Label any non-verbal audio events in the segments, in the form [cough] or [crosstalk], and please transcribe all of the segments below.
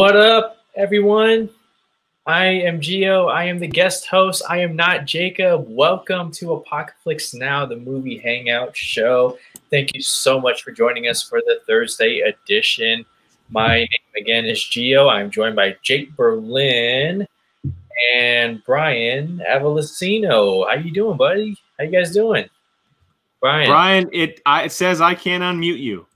What up, everyone? I am Geo. I am the guest host. I am not Jacob. Welcome to Apocalypse Now, the movie hangout show. Thank you so much for joining us for the Thursday edition. My name again is Geo. I'm joined by Jake Berlin and Brian Avalosino. How you doing, buddy? How you guys doing? Brian. Brian, it I, it says I can't unmute you.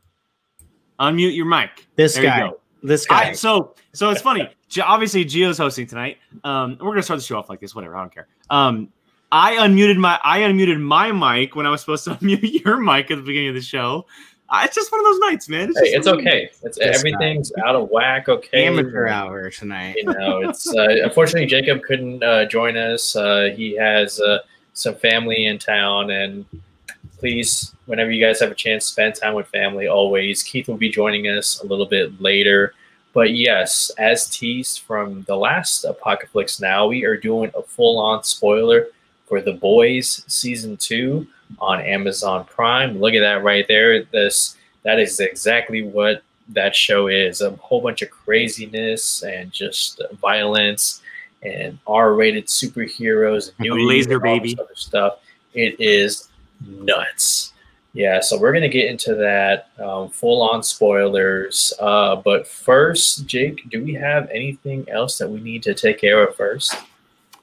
Unmute your mic. This There you guy. go. This guy. I, so so it's funny. [laughs] Obviously, Geo's hosting tonight. Um, we're gonna start the show off like this. Whatever, I don't care. Um, I unmuted my I unmuted my mic when I was supposed to [laughs] unmute your mic at the beginning of the show. Uh, it's just one of those nights, man. It's, Hey, it's one of those- okay. It's This everything's out of whack. Okay. Amateur hour tonight. you know, it's uh, unfortunately Jacob couldn't uh, join us. Uh, he has uh, some family in town, and please, whenever you guys have a chance, spend time with family. Always, Keith will be joining us a little bit later. But yes, as teased from the last Apocalypse Now, we are doing a full-on spoiler for The Boys season two on Amazon Prime. Look at that right there. This that is exactly what that show is a whole bunch of craziness and just violence and R-rated superheroes, and Laser baby. other stuff. It is nuts. Yeah, so we're gonna get into that um, full-on spoilers. Uh, but first, Jake, do we have anything else that we need to take care of first?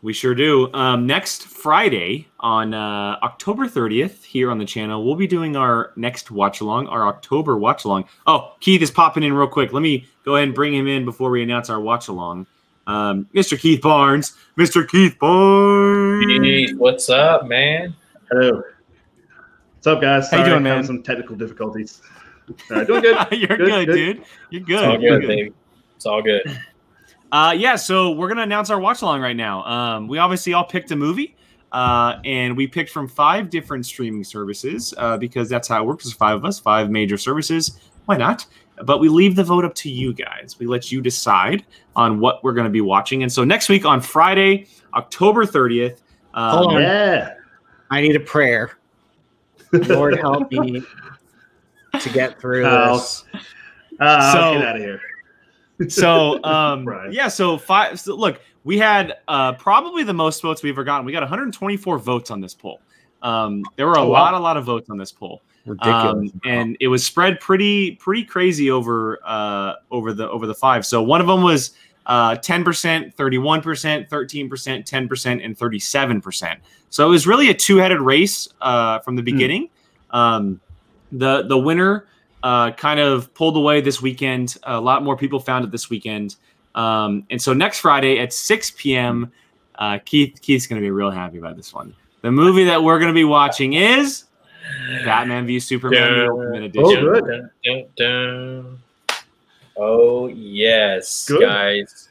We sure do. Um, next Friday on uh, October 30th here on the channel, we'll be doing our next watch along, our October watch along. Oh, Keith is popping in real quick. Let me go ahead and bring him in before we announce our watch along. Um, Mr. Keith Barnes, Mr. Keith Barnes. Keith, what's up, man? Hello. What's up, guys? How you doing, having man? Some technical difficulties. Uh, doing good. [laughs] You're Good, good, good. dude. You're good. It's all You're good, baby. It's all good. Uh, yeah, so we're gonna announce our watch along right now. Um, we obviously all picked a movie, uh, and we picked from five different streaming services uh, because that's how it works. There's five of us, five major services. Why not? But we leave the vote up to you guys. We let you decide on what we're gonna be watching. And so next week on Friday, October 30th. Um, Hold on. Yeah. I need a prayer. Lord help me to get through Oh. this. Uh, So- I'll get out of here. so [laughs] um Right. yeah so five so look we had uh probably the most votes we've ever gotten we got 124 votes on this poll um there were a Oh, wow. lot a lot of votes on this poll Ridiculous. um, and it was spread pretty pretty crazy over uh over the over the five so one of them was uh 10% 31% 13% 10% and 37% so it was really a two-headed race uh from the beginning um the the winner uh, kind of pulled away this weekend. A lot more people found it this weekend. Um, and so next Friday at 6 p.m., uh, Keith Keith's going to be real happy about this one. The movie that we're going to be watching is Batman v Superman: The Yeah. Ultimate Oh, good. Dun, dun, dun. Oh yes, Good. guys.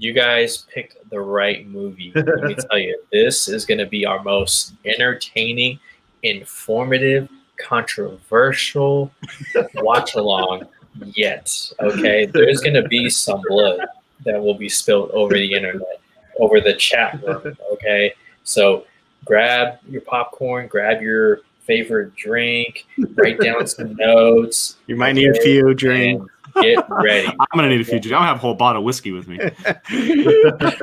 You guys picked the right movie. Let me [laughs] tell you, this is going to be our most entertaining, informative, controversial [laughs] watch along yet. Okay, there's going to be some blood that will be spilled over the internet, over the chat room. Okay, so grab your popcorn, grab your favorite drink, write down some [laughs] notes. you might need a few drinks. And Get ready. [laughs] I'm going to need a few. I'm going to have a whole bottle of whiskey with me. [laughs] [laughs]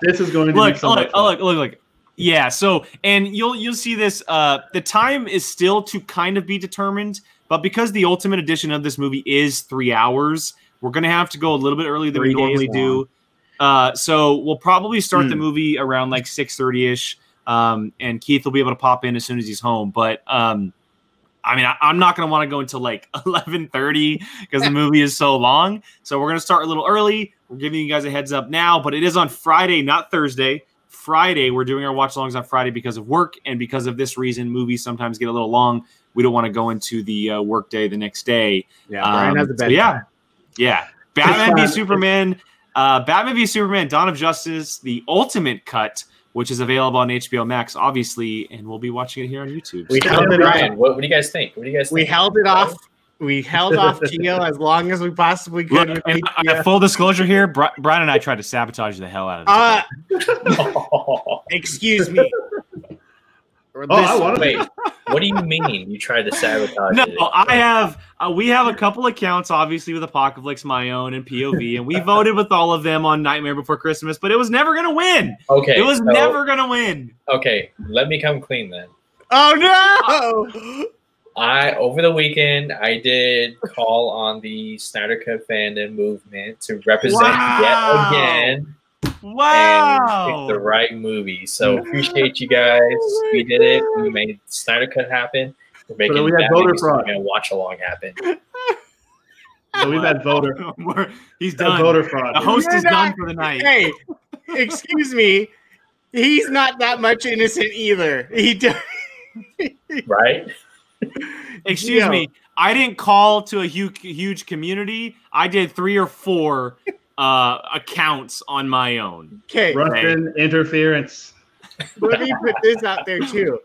This is going to look, be so look, much oh, fun. look, look, look. Yeah. So, and you'll you'll see this. Uh, the time is still to kind of be determined, but because the ultimate edition of this movie is three hours, we're gonna have to go a little bit earlier than Three we normally days do. Uh, so we'll probably start the Hmm. movie around like six thirty ish, um, and Keith will be able to pop in as soon as he's home. But um, I mean, I, I'm not gonna want to go until like [laughs] eleven thirty because the movie is so long. So we're gonna start a little early. We're giving you guys a heads up now, but it is on Friday, not Thursday. Friday, we're doing our watch alongs on Friday because of work and because of this reason. Movies sometimes get a little long. We don't want to go into the uh, work day the next day. Yeah, Brian has Um, a so bed. yeah, yeah. Batman v. Superman, uh, Batman v Superman: Dawn of Justice, the ultimate cut, which is available on HBO Max, obviously, and we'll be watching it here on YouTube. We So- held it Ryan, off. what, what do you guys think? What do you guys Think? We held it off. We held off [laughs] Geo as long as we possibly could. Look, and, HBO. uh, full disclosure here, Brian and I tried to sabotage the hell out of this. Uh, [laughs] excuse me. Oh, I wanted Wait, [laughs] What do you mean? You tried to sabotage No, it? I have. Uh, we have a couple accounts, obviously with Apocalypse, my own, and POV, and we voted with all of them on Nightmare Before Christmas, but it was never gonna win. Okay, It was so- never gonna win. Okay, let me come clean then. Oh no! [laughs] I over the weekend I did call on the Snyder Cut fandom movement to represent Wow. yet again and Wow. pick the right movie. So appreciate you guys. We did it. We made Snyder Cut happen. We're making So we had voter v fraud. Superman watch along happen. [laughs] So we've had voter, [laughs] We're- He's had done. voter fraud. The host You're is done for the night. Hey, [laughs] excuse me. He's not that much innocent either. He do- Right? Excuse Yo. me. I didn't call to a huge, huge community. I did three or four uh, accounts on my own. Okay, Russian interference. let me put this out there too.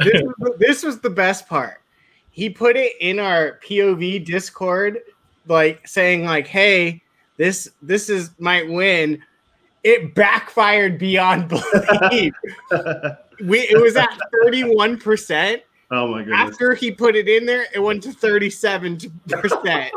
This was, this was the best part. He put it in our POV Discord, like saying like, "Hey, this this is might win." It backfired beyond [laughs] belief. we it was at thirty one percent. oh my goodness. After he put it in there, it went to thirty seven percent.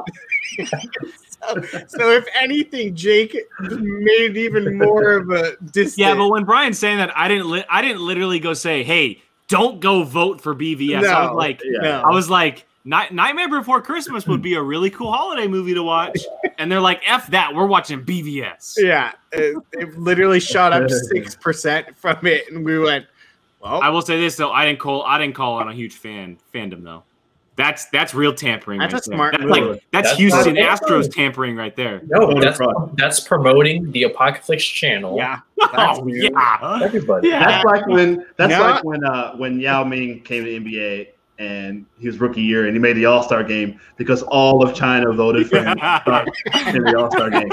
[laughs] So, so if anything, Jake made it even more of a distance. Yeah, but when Brian's saying that, I didn't. Li- I didn't literally go say, "Hey, don't go vote for BVS." I was like, Yeah. I was like, Night- Nightmare Before Christmas would be a really cool holiday movie to watch. [laughs] And they're like, "F that, we're watching BVS." yeah, it, it literally shot up six percent from it, and we went, well, I will say this though, I didn't call. I didn't call on a huge fan fandom though. That's that's real tampering. That's right a there. smart That's move. like that's, That's Houston smart. Astros tampering right there. No, that's that's promoting the Apocalypse channel. yeah, [laughs] That's oh weird. yeah, Everybody. Yeah. That's like when that's No. like when uh when Yao Ming came to NBA and his rookie year and he made the All Star game because all of China voted for him in the All Star game.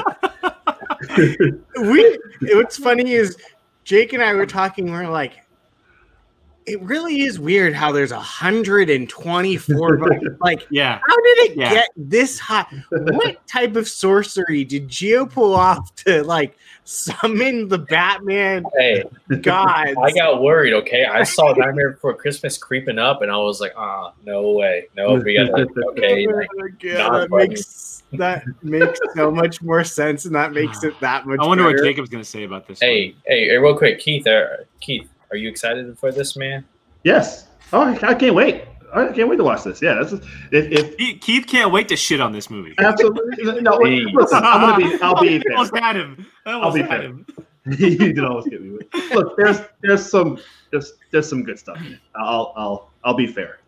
[laughs] [laughs] we. What's funny is Jake and I were talking. We're like, it really is weird how there's a hundred and twenty four votes. [laughs] Like, yeah. how did it Yeah. get this high? What type of sorcery did Geo pull off to like summon the Batman Hey, gods? I got worried. Okay, I saw Nightmare Before Christmas creeping up, and I was like, "Ah, no way, no, we gotta." Okay, like, [laughs] Oh my God, not that funny. makes that makes so much more sense, and that makes it that [sighs] much. I wonder better. what Jacob's gonna say about this. hey, hey, hey, real quick, Keith, uh, Keith, are you excited for this, man? Yes. Oh, I I can't wait. I can't wait to watch this. Yeah, that's if if. Keith, Keith can't wait to shit on this movie. [laughs] absolutely no. Listen, I'm gonna be. I'll be. I almost had him. I almost be had fair. him. [laughs] you can always get me. With. Look, there's there's some there's there's some good stuff. in it. I'll I'll I'll be fair,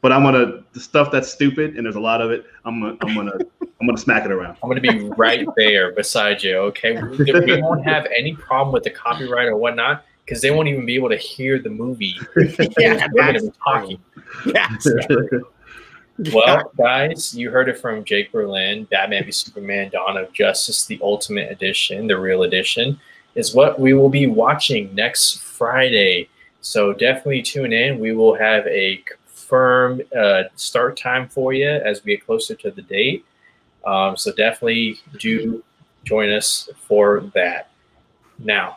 but I'm gonna the stuff that's stupid and there's a lot of it. I'm gonna I'm gonna I'm gonna smack it around. I'm gonna be right there beside you. Okay, we, we won't have any problem with the copyright or whatnot because they won't even be able to hear the movie. [laughs] Yeah, We're gonna be talking. Yes. [laughs] Well, guys, you heard it from Jake Berlin. Batman v Superman: Dawn of Justice, the Ultimate Edition, the real edition, is what we will be watching next Friday. So definitely tune in. We will have a firm uh, start time for you as we get closer to the date. Um, so definitely do join us for that. Now,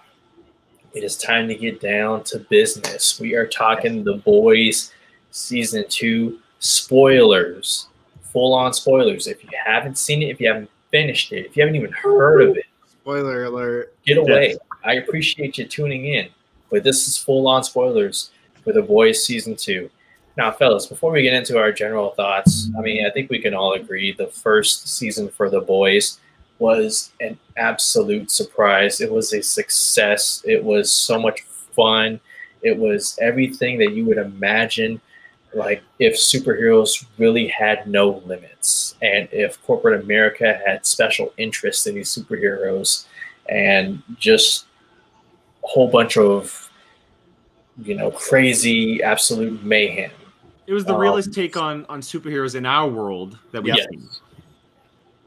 it is time to get down to business. We are talking The Boys season two spoilers, full on spoilers. If you haven't seen it, if you haven't finished it, if you haven't even heard of it, Spoiler alert. get away. Yes. I appreciate you tuning in, but this is full on spoilers for The Boys season two. Now, fellas, before we get into our general thoughts, I mean, I think we can all agree the first season for The Boys was an absolute surprise. It was a success. It was so much fun. It was everything that you would imagine like if superheroes really had no limits and if corporate America had special interest in these superheroes and just a whole bunch of you know crazy absolute mayhem. It was the Um, realest take on on superheroes in our world that we've Yes. seen.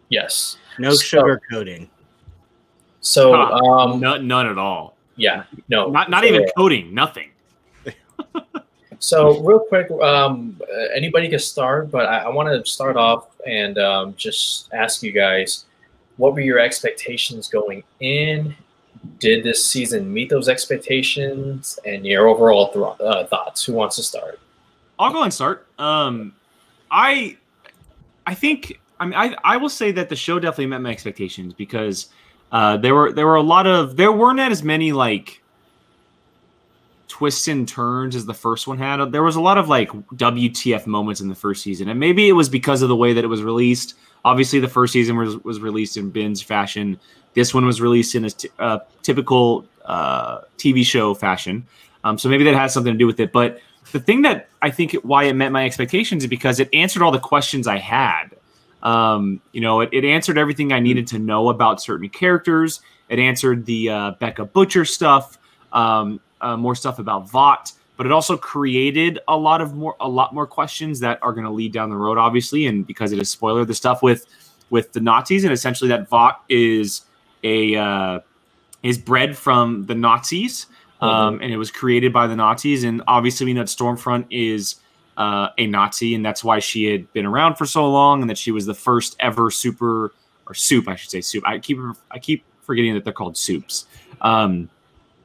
Yes. No So- sugar coating. So Huh. um None, none at all. yeah, no. Not not So- even coding. Nothing. [laughs] So real quick, um, uh, anybody can start, but I, I want to start off and um, just ask you guys, what were your expectations going in? Did this season meet those expectations? And your overall th- uh, thoughts? Who wants to start? I'll go and start. Um, I, I think I mean I I will say that the show definitely met my expectations because uh, there were there were a lot of there weren't as many like twists and turns as the first one had. There was a lot of like WTF moments in the first season, and maybe it was because of the way that it was released. Obviously, the first season was was released in binge fashion. This one was released in a typical uh, TV show fashion. Um, so maybe that has something to do with it. But the thing that I think why it met my expectations is because it answered all the questions I had. Um, you know, it, it, answered everything I needed to know about certain characters. It answered the uh, Becca Butcher stuff, um, uh, more stuff about Vought, but it also created a lot of more a lot more questions that are going to lead down the road, obviously. And because it is spoiler, the stuff with with the Nazis and essentially that Vought is a uh, is bred from the Nazis um, mm-hmm. and it was created by the Nazis. And obviously, we know that Stormfront is uh, a Nazi, and that's why she had been around for so long, and that she was the first ever super or soup, I should say soup. I keep I keep forgetting that they're called soups. Um,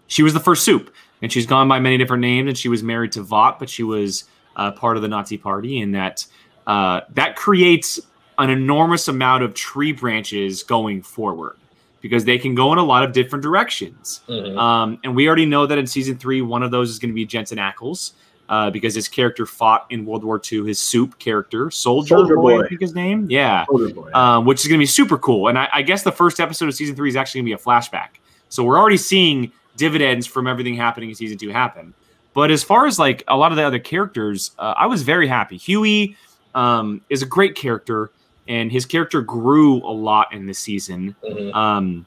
she was the first soup, and she's gone by many different names. And she was married to Vought, but she was uh, part of the Nazi Party, and that uh, that creates an enormous amount of tree branches going forward because they can go in a lot of different directions. Mm-hmm. Um, and we already know that in season three, one of those is going to be Jensen Ackles. Uh, because his character fought in World War II, his soup character, Soldier, Soldier Boy, Boy, I think his name, yeah, Boy, um, which is going to be super cool. And I, I, guess the first episode of season three is actually going to be a flashback, so we're already seeing dividends from everything happening in season two happen. But as far as like a lot of the other characters, uh, I was very happy. Hughie um, is a great character and his character grew a lot in this season. Mm-hmm. Um,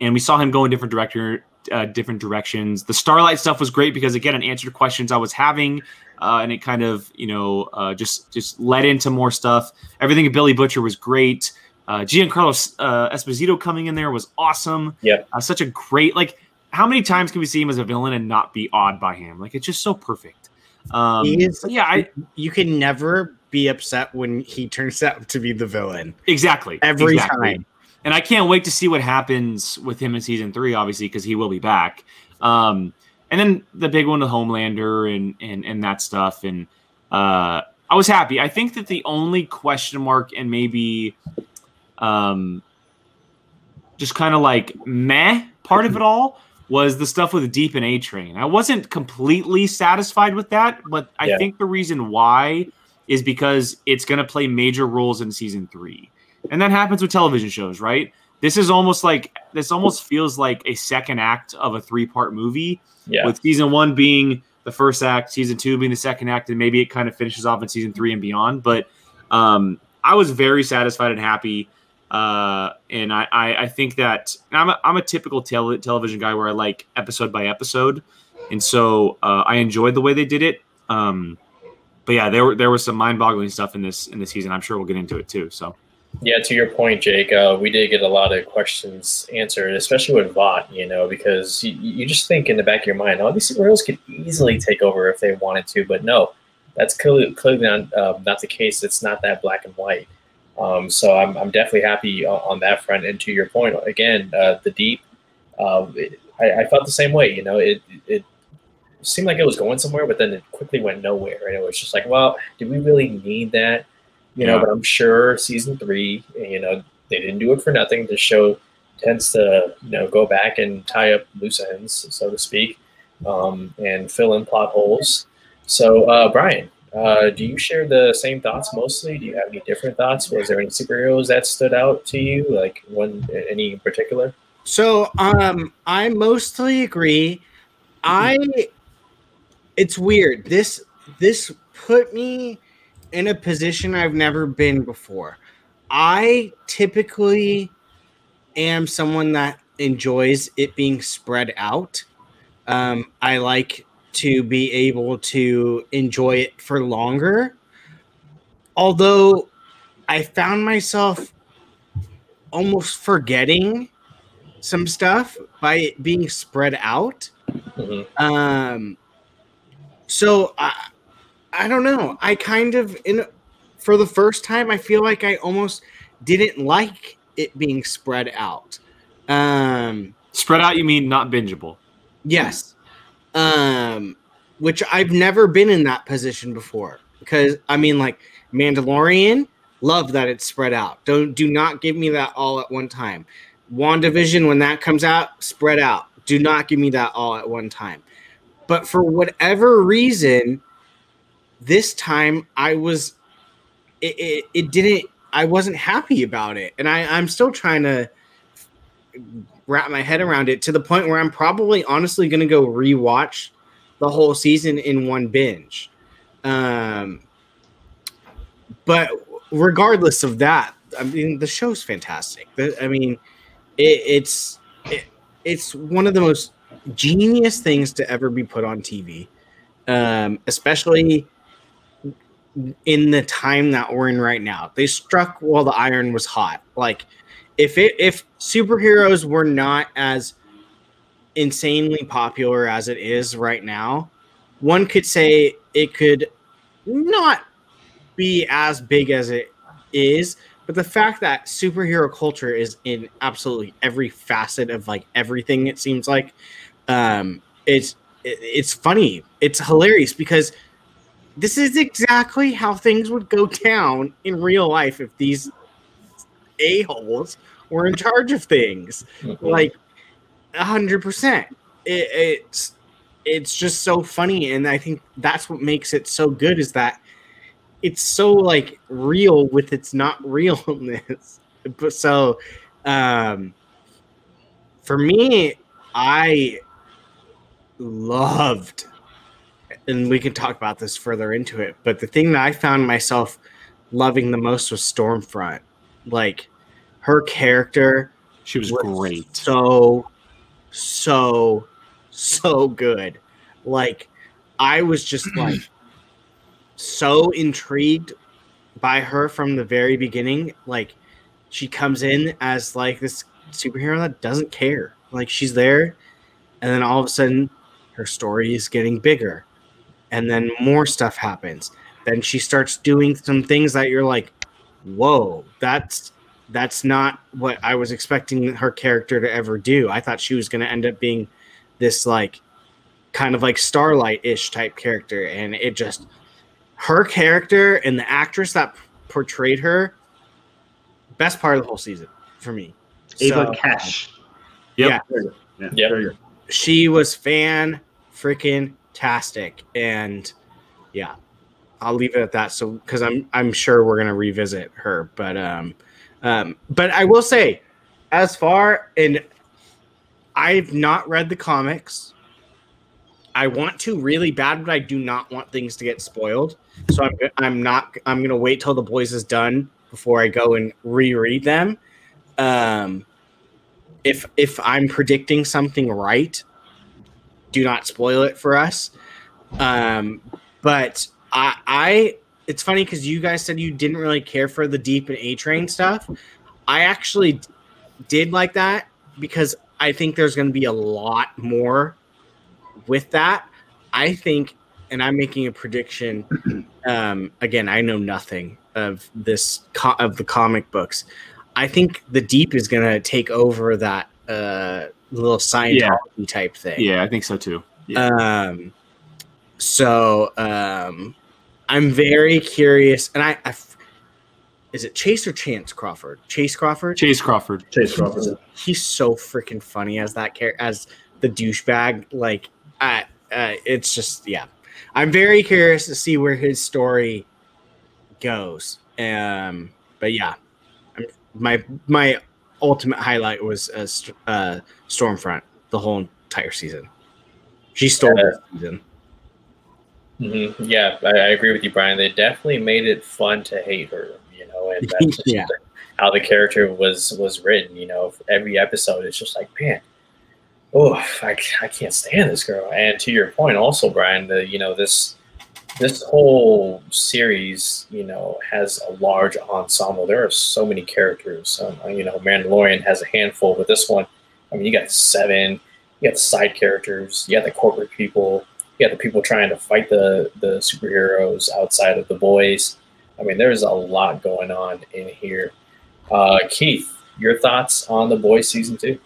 and we saw him go in different director, uh, different directions. The Starlight stuff was great because again, it answered questions I was having, uh, and it kind of you know uh, just just led into more stuff. Everything of Billy Butcher was great. Uh, Giancarlo uh, Esposito coming in there was awesome. Yeah, uh, such a great like. How many times can we see him as a villain and not be awed by him? Like it's just so perfect. Um, is, yeah, I, you can never be upset when he turns [laughs] out to be the villain. Exactly. Every exactly. time. And I can't wait to see what happens with him in season three, obviously, because he will be back. Um, and then the big one, the Homelander and and and that stuff. And uh, I was happy. I think that the only question mark and maybe um, just kind of like meh part of it all was the stuff with Deep and A Train. I wasn't completely satisfied with that, but I yeah. think the reason why is because it's going to play major roles in season three. And that happens with television shows, right? This is almost like this almost feels like a second act of a three part movie. Yeah. With season one being the first act, season two being the second act, and maybe it kind of finishes off in season three and beyond. But um, I was very satisfied and happy. Uh, and I, I, I, think that I'm a, I'm a typical tele- television guy where I like episode by episode. And so uh, I enjoyed the way they did it. Um, but yeah, there were there was some mind boggling stuff in this in this season. I'm sure we'll get into it too. So yeah, to your point, Jake, uh, we did get a lot of questions answered, especially with Vought. You know, because you, you just think in the back of your mind, oh, these superheroes could easily take over if they wanted to, but no, that's clearly, clearly not uh, not the case. It's not that black and white. Um, so I'm, I'm definitely happy on, on, that front. And to your point, again, uh, the deep, uh, it, I, I, felt the same way. You know, it it seemed like it was going somewhere, but then it quickly went nowhere. And it was just like, well, do we really need that? You know, but I'm sure season three, you know, they didn't do it for nothing. The show tends to, you know, go back and tie up loose ends, so to speak, um, and fill in plot holes. So, uh, Brian, uh, do you share the same thoughts mostly? Do you have any different thoughts? Was there any superheroes that stood out to you, like one any in particular? So, um, I mostly agree. I it's weird. This this put me in a position I've never been before. I typically am someone that enjoys it being spread out. Um, I like to be able to enjoy it for longer. Although I found myself almost forgetting some stuff by it being spread out. Mm-hmm. Um, so I, I don't know. I kind of in for the first time, I feel like I almost didn't like it being spread out. Um, spread out, you mean not bingeable? Yes. Um, which I've never been in that position before. Because I mean, like Mandalorian, love that it's spread out. Don't do not give me that all at one time. WandaVision, when that comes out, spread out. Do not give me that all at one time. But for whatever reason, this time I was it, it, it didn't I wasn't happy about it. And I, I'm still trying to wrap my head around it to the point where I'm probably honestly gonna go rewatch the whole season in one binge. Um but regardless of that, I mean the show's fantastic. I mean it, it's it, it's one of the most genius things to ever be put on TV. Um, especially in the time that we're in right now. They struck while the iron was hot. Like if it if superheroes were not as insanely popular as it is right now, one could say it could not be as big as it is, but the fact that superhero culture is in absolutely every facet of like everything it seems like um it's it's funny. It's hilarious because this is exactly how things would go down in real life if these a-holes were in charge of things. Mhm. like a hundred percent. It, it's it's just so funny and i think that's what makes it so good is that it's so like real with its not realness. [laughs] But so um for me i loved and we can talk about this further into it but the thing that i found myself loving the most was stormfront like her character She was was great. So, so, so good. Like, I was just [clears throat] like so intrigued by her from the very beginning. Like, she comes in as like this superhero that doesn't care. Like, she's there, and then all of a sudden, her story is getting bigger, and then more stuff happens. Then she starts doing some things that you're like, whoa, that's that's not what I was expecting her character to ever do. I thought she was going to end up being this like kind of like starlight ish type character, and it just her character and the actress that portrayed her best part of the whole season for me. Aya So, Cash. Yep. Yeah. There. Yeah. Yep. There she was fan freaking tastic, and yeah, I'll leave it at that. So because I'm I'm sure we're gonna revisit her, but um, um, but I will say, as far and I've not read the comics. I want to really bad, but I do not want things to get spoiled. So I'm I'm not I'm gonna wait till the boys is done before I go and reread them. Um, if if I'm predicting something right, do not spoil it for us. Um, but I, I it's funny because you guys said you didn't really care for the deep and A train stuff. I actually did like that because I think there's going to be a lot more with that. I think, and I'm making a prediction. [clears throat] Um, again, I know nothing of this co- of the comic books. I think the deep is going to take over that uh, little Scientology type thing. Yeah, I think so too. Um, so um, I'm very curious, and I, I is it Chace or Chance Crawford? Chace Crawford. Chace Crawford. Chace Crawford. He's so freaking funny as that character, as the douchebag. Like, uh, uh, it's just yeah. I'm very curious to see where his story goes. Um, but yeah, I'm, my my ultimate highlight was uh, St- uh, Stormfront the whole entire season. She stole Yeah. the season. Mhm. Yeah, I, I agree with you, Brian. They definitely made it fun to hate her, you know, and that's [laughs] just Yeah. how the character was was written. You know, every episode, it's just like, man, oh, I, I can't stand this girl. And to your point, also, Brian, the you know this this whole series, you know, has a large ensemble. There are so many characters. Um, you know, Mandalorian has a handful, but this one, I mean, you got seven. You got the side characters. You got the corporate people you got the people trying to fight the the superheroes outside of the boys. I mean, there's a lot going on in here. Uh, Keith, your thoughts on the boys season two?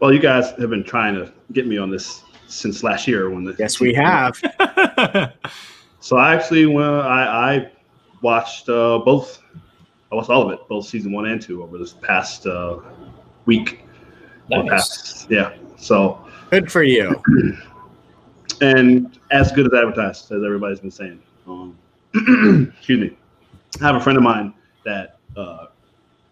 Well, you guys have been trying to get me on this since last year when the Yes, we have. [laughs] So I actually went. I, I watched uh, both. I watched all of it, both season one and two, over this past uh, week. Nice. past- yeah. So Good for you. [clears throat] and as good as advertised, as everybody's been saying. Um, [clears throat] excuse me. I have a friend of mine that uh,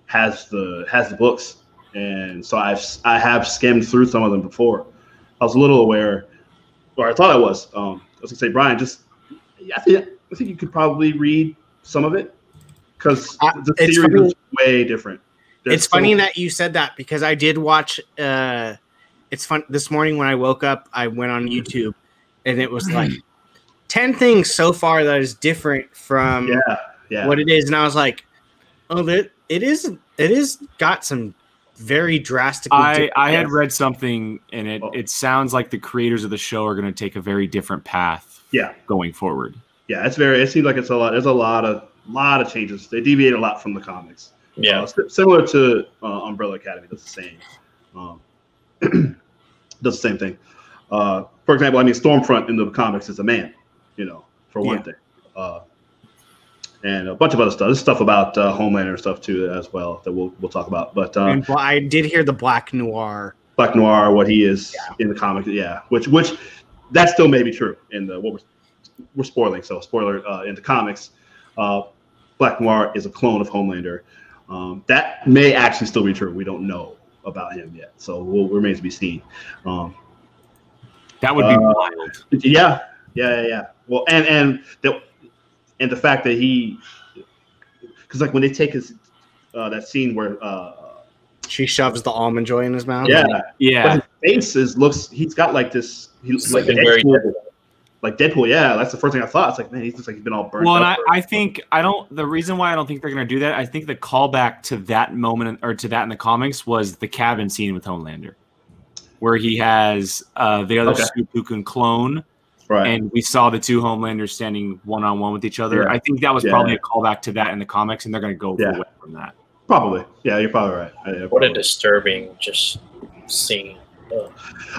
has the has the books, and so I've I have skimmed through some of them before. I was a little aware, or I thought I was. Um, I was gonna say, Brian, just I think I think you could probably read some of it because the it's series funny- is way different. There's it's funny that you said that because I did watch. Uh, it's fun. This morning when I woke up, I went on YouTube, and it was like [clears throat] ten things so far that is different from yeah, yeah. what it is, and I was like, oh, that it is. It is got some very drastically. I, I had read something and it, Oh. it sounds like the creators of the show are going to take a very different path Yeah. going forward. Yeah, it's very. It seems like it's a lot. There's a lot of lot of changes. They deviate a lot from the comics. Yeah. Uh, similar to uh, Umbrella Academy, does the same. Um, [clears throat] does the same thing. Uh, for example, I mean, Stormfront in the comics is a man. You know, for one Yeah. thing. And a bunch of other stuff. There's stuff about uh, Homelander stuff too as well that we'll we'll talk about. But uh, And I did hear the Black Noir. Black Noir, what he is in the comic, yeah, which which that still may be true in the what we're we're spoiling. So spoiler uh, in the comics, uh, Black Noir is a clone of Homelander. Um, that may actually still be true. We don't know about him yet, so we'll remains to be seen. Um, That would be Uh, wild. yeah, yeah, yeah, yeah. Well, and and the and the fact that he, because like when they take his uh, that scene where uh, She shoves the almond joy in his mouth. yeah, Yeah. But his face is looks. He's got like this. He looks like looking very Deadpool. Like Deadpool, yeah. That's the first thing I thought. It's like, man, he looks like he's been all burned Well, and up. I, I think I don't. The reason why I don't think they're going to do that, I think the callback to that moment or to that in the comics was the cabin scene with Homelander, where he has uh, the other Okay. Scoop who can clone, right. and we saw the two Homelanders standing one on one with each other. Yeah. I think that was Yeah. probably a callback to that in the comics, and they're going to go Yeah. away from that. probably. Yeah, you're probably right. Yeah, What a disturbing just scene. Ugh.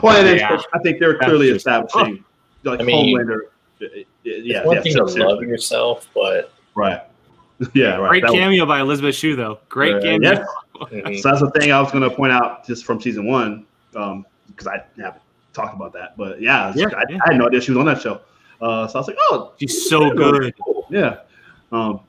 well, and Yeah. it's- I think they're That's clearly just- establishing like I mean, Homelander. uh, Yeah, one yeah, thing so to seriously. love yourself, but Right. [laughs] Yeah, right. Great That was- cameo by Elizabeth Shue, though. Great Uh, cameo. yes. mhm. So that's the thing I was going to point out just from season one, because I haven't talked about that. But yeah, Yeah, I, yeah. I had no idea she was on that show. Uh, so I was like, oh, She's so good. Yeah. Um,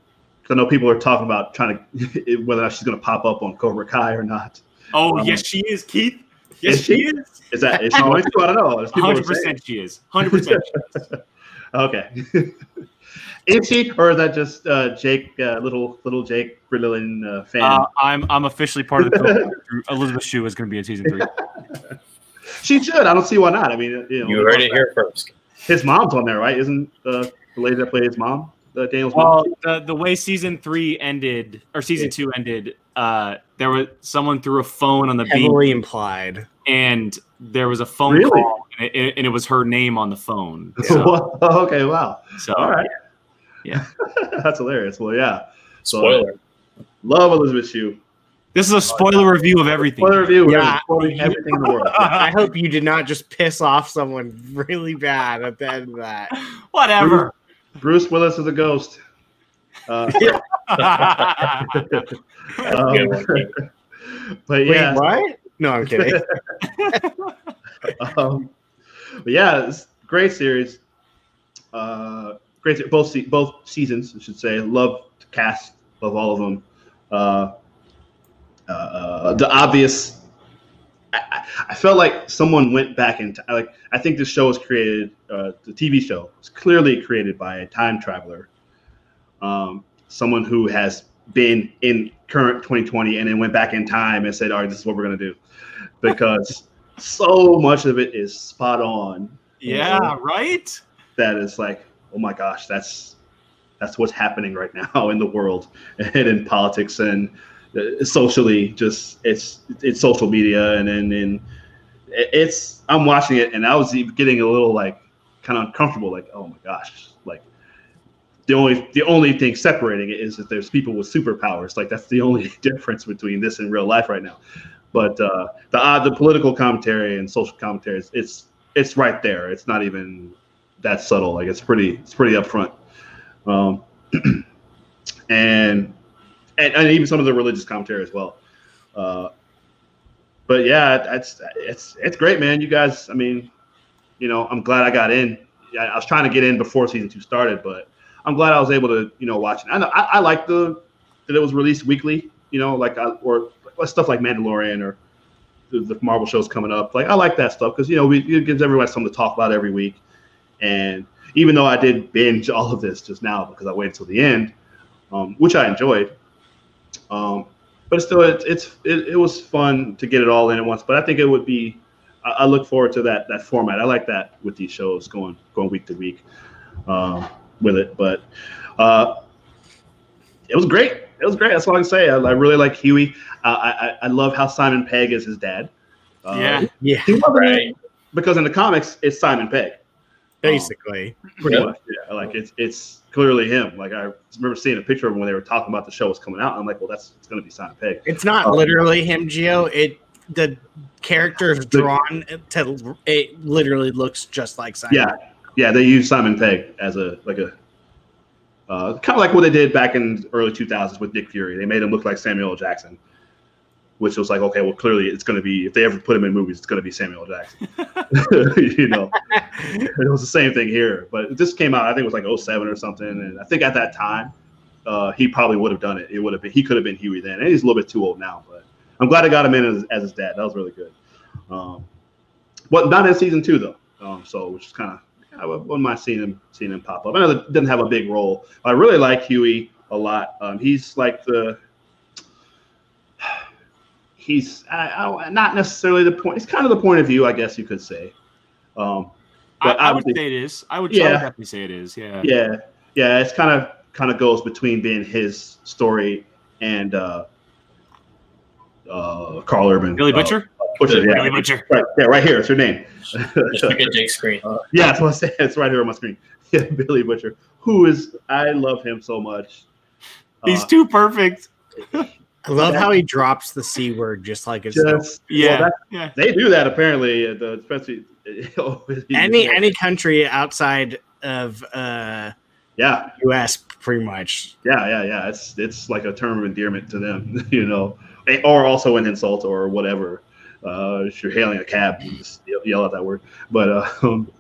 I know people are talking about trying to [laughs] whether or not she's going to pop up on Cobra Kai or not. Oh Um, yes, she is, Keith. Yes, is she? she is. Is that is she going to? I don't know. There's people who are Hundred percent, she is. Hundred percent. [laughs] Okay. [laughs] is she, or is that just uh, Jake, uh, little little Jake Brilliant uh, fan? Uh, I'm I'm officially part of the. Elizabeth Shue is going to be in season three. She should. I don't see why not. I mean, you know, you heard it here [laughs] first. His mom's on there, right? Isn't uh, the lady that played his mom, uh, Daniel's mom? Well, the the way season three ended or season two ended, uh, there was someone threw a phone on the beach, implied. and there was a phone Really? call, and it, and it was her name on the phone. [laughs] So, Well, okay, wow. so All right. Yeah. [laughs] That's hilarious. Well, yeah. So- Spoiler. Love Elizabeth Shue. This is a spoiler review of everything. Spoiler review. Yeah. Yeah. Spoiling everything in the world. I hope you did not just piss off someone really bad at the end of that. Whatever. Bruce Willis is a ghost. Uh, [laughs] [laughs] That's a good one, [laughs] King. but Wait, what? No, I'm kidding. um, but yeah, it's a great series. Uh, great, both se- both seasons, I should say. Love the cast, love all of them. Uh, uh, uh, the obvious. I, I- felt like someone went back in time. Like I think this show was created. Uh, the TV show was clearly created by a time traveler, um, someone who has been in current 2020 and then went back in time and said, "All right, this is what we're gonna do," because [laughs] so much of it is spot on. yeah. Right. That is like, oh my gosh, that's that's what's happening right [laughs] now in the world and in politics and socially. Just it's it's social media and then and it's I'm watching it and I was getting a little like kind of uncomfortable. Like, oh my gosh, like the only the only thing separating it is that there's people with superpowers. Like that's the only [laughs] difference between this and real life right now. But uh, the uh, the political commentary and social commentary, it's it's right there. It's not even that subtle. Like it's pretty it's pretty upfront. Um, [clears throat] and, and and even some of the religious commentary as well. Uh, but yeah, it's it's it's great, man. You guys, I mean, you know, I'm glad I got in. I, I was trying to get in before season two started, but I'm glad I was able to, you know, watch it. I know I, I like the that it was released weekly, you know, like I, or stuff like Mandalorian or the, the Marvel shows coming up. Like I like that stuff because you know we, it gives everyone something to talk about every week. And even though I did binge all of this just now because I waited till the end, um, which I enjoyed, um, but still, it, it's it, it was fun to get it all in at once. But I think it would be. I, I look forward to that that format. I like that with these shows going going week to week um, with it. But uh, it was great. It was great. That's all I can say. I, I really like Hughie. Uh, I, I love how Simon Pegg is his dad. Uh, Yeah. Yeah, Right. because in the comics it's Simon Pegg. Basically. pretty Yep. much. Yeah, like it's it's clearly him. Like I remember seeing a picture of him when they were talking about the show was coming out. I'm like, well, that's it's gonna be Simon Pegg. It's not Oh. literally him, Geo. It the character is drawn to it literally looks just like Simon. Yeah, yeah. They use Simon Pegg as a like a uh, kind of like what they did back in early 2000s with Nick Fury. They made him look like Samuel L. Jackson, which was like, okay, well, clearly it's going to be if they ever put him in movies, it's going to be Samuel Jackson. [laughs] [laughs] you know, it was the same thing here, but this came out. I think it was like 07 or something, and I think at that time. Uh, he probably would have done it. It would have been. He could have been Hughie then, and he's a little bit too old now. But I'm glad I got him in as, as his dad. That was really good. Um, but not in season two though. Um, so which is kind of I wouldn't mind seeing him seeing him pop up. I know that didn't have a big role. I really like Hughie a lot. Um, he's like the he's I, I, not necessarily the point. It's kind of the point of view, I guess you could say. Um, I, but I would say it is. I would, I Yeah. would definitely say it is. Yeah. yeah, yeah. It's kind of kind of goes between being his story and uh, uh, Karl Urban. Billy uh, Butcher. Butcher, yeah. Billy Butcher. Right, yeah, right here. It's your name. Just look at Jake's screen. [laughs] Yeah, that's what I said. [laughs] It's right here on my screen. [laughs] Yeah, Billy Butcher, who is I love him so much. He's Uh, too perfect. I love how he drops the c word just like it's just Yeah. well, that- yeah. they do that apparently. at The especially [laughs] [laughs] any any country outside of uh yeah U.S. pretty much. yeah yeah yeah. It's it's like a term of endearment to them, [laughs] you know, or also an insult or whatever. Uh, if you're hailing a cab, you just yell, yell out that word. But uh, um,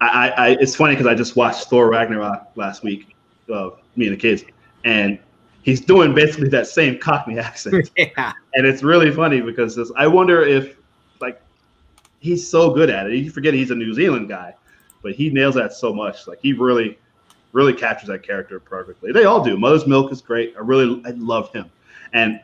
I, I, I it's funny because I just watched Thor Ragnarok last week, uh, me and the kids, and he's doing basically that same Cockney [laughs] accent. yeah, and it's really funny because this, I wonder if like he's so good at it. You forget he's a New Zealand guy, but he nails that so much. Like he really, really captures that character perfectly. They all do. Mother's Milk is great. I really, I love him, and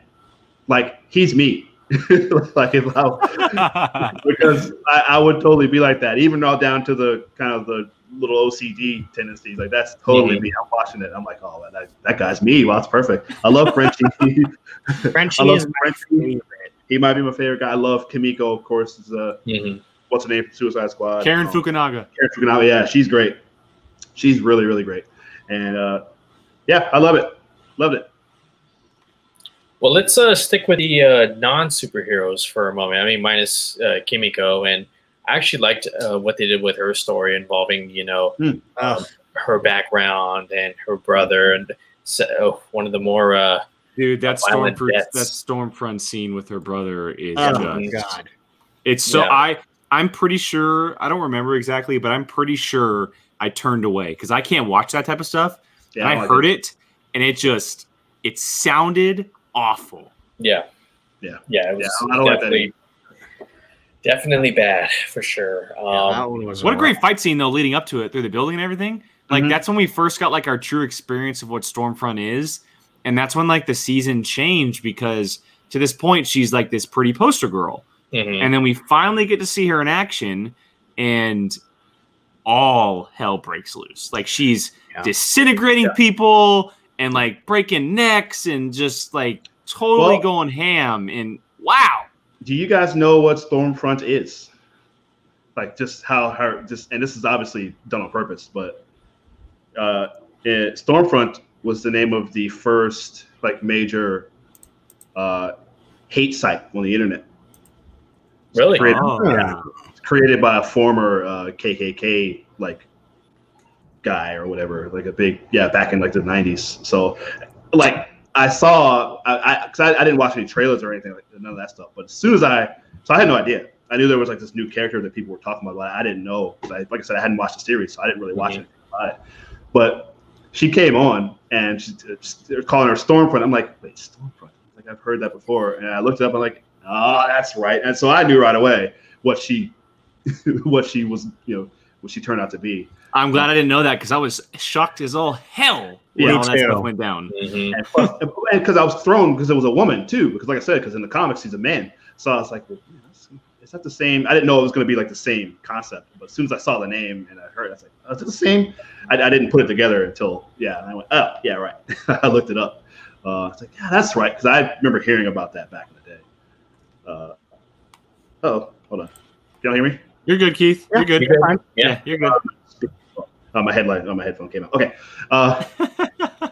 like he's me. [laughs] like if I [laughs] because I, I would totally be like that, even all down to the kind of the little OCD tendencies. Like that's totally Mhm. me. I'm watching it. I'm like, oh, that, that guy's me. Wow, that's perfect. I love Frenchie. [laughs] Frenchie I love is my favorite. He might be my favorite guy. I love Kimiko, of course. Is uh, Mhm. what's her name? from Suicide Squad. Karen Um, Fukunaga. Karen Fukunaga. Yeah, she's great. She's really, really great. And uh, yeah, I love it. Loved it. Well, let's uh, stick with the uh, non superheroes for a moment. I mean, minus uh, Kimiko, and I actually liked uh, what they did with her story involving, you know, Oh, her background and her brother, and so one of the more uh, Dude, that Violent Stormfront that Stormfront scene with her brother is oh just my god. It's so Yeah. I I'm pretty sure I don't remember exactly, but I'm pretty sure I turned away because I can't watch that type of stuff. Yeah, and I like heard it. and it just it sounded awful. yeah, Yeah. yeah. It was Yeah, I don't like that definitely, definitely bad for sure. Yeah, Um, that one was What a rough. great fight scene though, leading up to it through the building and everything. Like Mhm. that's when we first got like our true experience of what Stormfront is, and that's when like the season changed because to this point she's like this pretty poster girl. mhm. and then we finally get to see her in action and all hell breaks loose like she's Yeah. disintegrating Yeah. people and like breaking necks and just like totally Well- going ham and wow Do you guys know what Stormfront is? Like just how her just and this is obviously done on purpose, but uh it, Stormfront was the name of the first like major uh hate site on the internet. Really? Created, Oh. yeah, created by a former uh, KKK like guy or whatever, like a big yeah, back in like the '90s. So, like I saw, I I, cause I, I didn't watch any trailers or anything like none of that stuff. But as soon as I, so I had no idea. I knew there was like this new character that people were talking about, but I didn't know. I, like I said, I hadn't watched the series, so I didn't really watch Mhm. anything about it. But she came on and she, they're calling her Stormfront. I'm like, wait, Stormfront? Like I've heard that before. And I looked it up. I'm like, oh, that's right. And so I knew right away what she, [laughs] what she was, you know, what she turned out to be. I'm glad I didn't know that because I was shocked as all hell when Yeah, all that too. stuff went down. Mhm. And plus, because I was thrown because it was a woman too. Because like I said, because in the comics he's a man. So I was like, well, yeah, that's- is that the same? I didn't know it was going to be like the same concept. But as soon as I saw the name and I heard, it, I was like, oh, is it the same? I, I didn't put it together until yeah. And I went, oh yeah, right. [laughs] I looked it up. Uh, it's like yeah, that's right. Because I remember hearing about that back in the day. Uh, oh, hold on. Y'all hear me? You're good, Keith. You're good. You good? Fine. Yeah. you're good. Oh, my headlight, oh, my headphone came out. Okay. Uh, [laughs]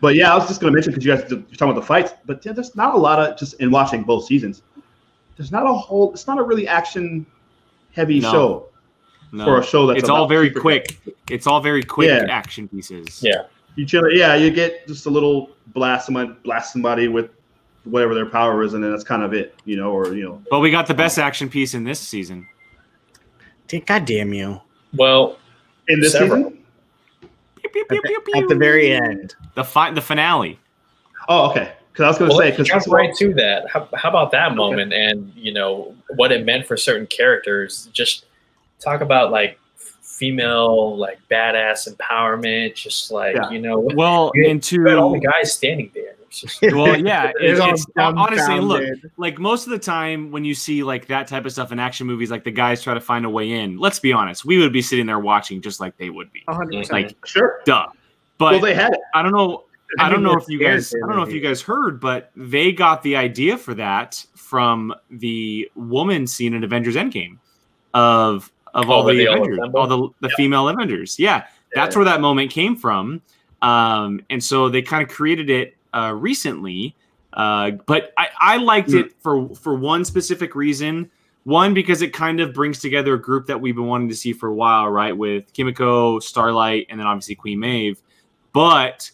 but yeah, I was just going to mention because you guys you're talking about the fights, but yeah, there's not a lot of just in watching both seasons. There's not a whole. It's not a really action heavy No. show No. for a show that's it's all very superheroes. quick. It's all very quick Yeah. action pieces. Yeah. You chill, yeah, you get just a little blast somebody, blast somebody with whatever their power is, and then that's kind of it, you know, or you know, But we got the best action piece in this season. Dude, God damn you. Well, in this Several. season. Pew, pew, At pew, the, pew, at the very end. The fi- the finale. Oh, okay. Because I was going to well say because jump right to that. How, how about that moment and you know what it meant for certain characters? Just talk about like female like badass empowerment. Just like Yeah. you know, Well, [laughs] You- and you all the guys standing there. It's well, yeah, [laughs] it- it's honestly look, like most of the time when you see like that type of stuff in action movies, like the guys try to find a way in. Let's be honest, we would be sitting there watching just like they would be. 100%. Like, sure. duh. But well, they had it. I don't know. I I don't know if you guys. I don't know if you guys heard, but they got the idea for that from the woman scene in Avengers Endgame, of of Oh, all where the they all Avengers, assemble? all the the female Avengers. Yeah, that's where that moment came from. Um, and so they kind of created it uh, recently. Uh, but I, I liked it for for one specific reason. One because it kind of brings together a group that we've been wanting to see for a while, right? With Kimiko, Starlight, and then obviously Queen Maeve. But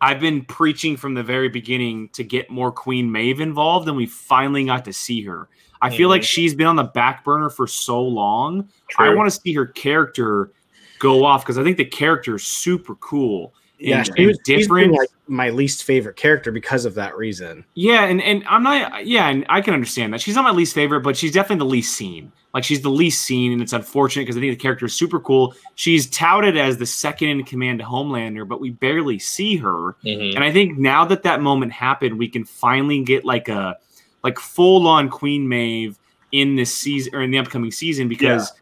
I've been preaching from the very beginning to get more Queen Maeve involved, and we finally got to see her. I feel like Mhm. she's been on the back burner for so long. I want to see her character go off because I think the character is super cool. Yeah, and- she was she's different. like my least favorite character because of that reason. Yeah, and and I'm not. Yeah, and I can understand that she's not my least favorite, but she's definitely the least seen. Like she's the least seen, and it's unfortunate because I think the character is super cool. She's touted as the second in command to Homelander, but we barely see her. Mhm. And I think now that that moment happened, we can finally get like a like full on Queen Maeve in this season or in the upcoming season because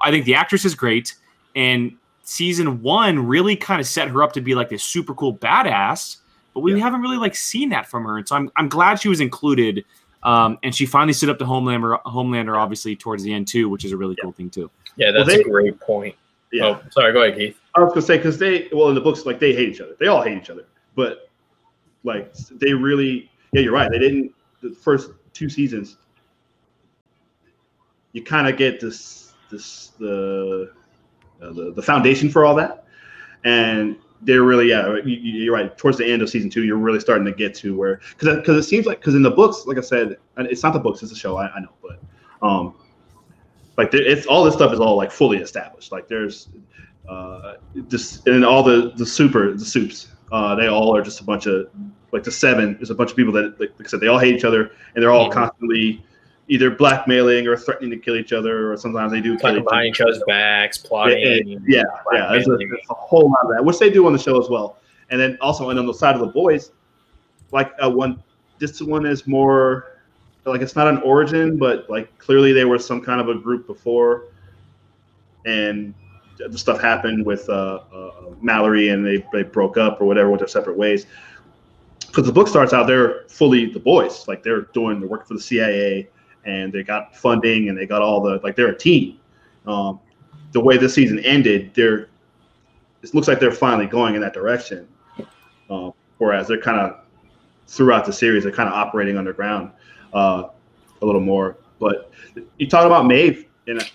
I think the actress is great and season one really kind of set her up to be like this super cool badass, but we Yeah. haven't really like seen that from her. And so I'm I'm glad she was included. Um, and she finally stood up to Homelander, Homelander, obviously towards the end too, which is a really cool thing too. Yeah, Well, that's they- a great point. Yeah. Oh, sorry. Go ahead, Keith. I was gonna say because they well in the books like they hate each other. They all hate each other, but like they really yeah you're right. They didn't the first two seasons. You kind of get this this the, the the foundation for all that, and they're really yeah you, you- you're right. Towards the end of season two, you're really starting to get to where because because it seems like because in the books, like I said, and it's not the books, it's a show. I, I know, but um, like there, it's all this stuff is all like fully established. Like there's uh, just and all the the super the soups. Uh, they all are just a bunch of like the seven is a bunch of people that like, like I said they all hate each other and they're all Mhm. constantly either blackmailing or threatening to kill each other or sometimes they do kill each behind each other's backs, plotting. yeah, yeah, yeah. There's a, there's a whole lot of that, which they do on the show as well. And then also, and on the side of the boys, like uh, one, this one is more like it's not an origin, but like clearly they were some kind of a group before, and the stuff happened with uh, uh, Mallory, and they they broke up or whatever with their separate ways. Because the book starts out, they're fully the boys, like they're doing the work for the CIA, and they got funding, and they got all the like they're a team. Um, the way this season ended, they're it looks like they're finally going in that direction. Um, whereas they're kind of throughout the series, they're kind of operating underground. Uh, a little more. But you talk about Maeve, and I,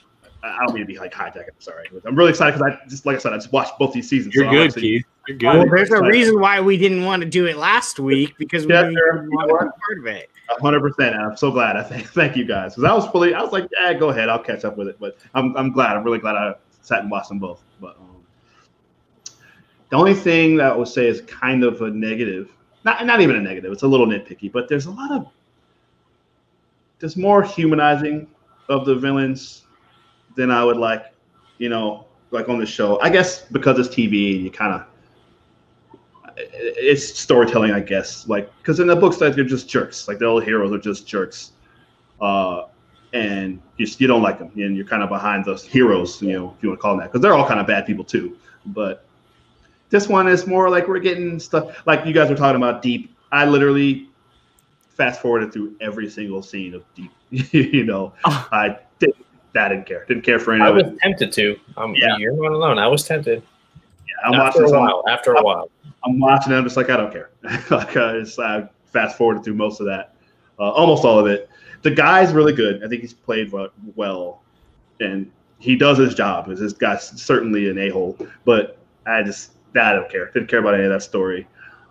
I don't mean to be like hijack. I'm sorry. I'm really excited because I just like I said, I just watched both these seasons. You're so good, Keith. You're Well, there's a reason why we didn't want to do it last week because we Yeah, didn't sure. want to be part of it. Hundred percent. I'm so glad. I think [laughs] thank you guys because I was fully. I was like, yeah, go ahead. I'll catch up with it. But I'm I'm glad. I'm really glad I sat and watched them both. But um, the only thing that I would say is kind of a negative. Not not even a negative. It's a little nitpicky, but there's a lot of there's more humanizing of the villains than I would like. You know, like on the show. I guess because it's TV, and you kind of it's storytelling, I guess. Like, because in the books, like they're just jerks. Like the old heroes are just jerks, uh, and you you don't like them, and you're kind of behind those heroes, you know, if you want to call them that, because they're all kind of bad people too. But this one is more like we're getting stuff like you guys were talking about deep. I literally fast forwarded through every single scene of deep. [laughs] you know, Oh. I didn't. I didn't care. Didn't care for any I was tempted to. Um, Yeah. You're not alone. I was tempted. I'm after watching a some, while. After a while. I'm watching it. I'm just like, I don't care. [laughs] like, I, just, I fast forwarded through most of that, uh, almost all of it. The guy's really good. I think he's played well- well, and he does his job. This guy's certainly an a hole, but I just I don't care. Didn't care about any of that story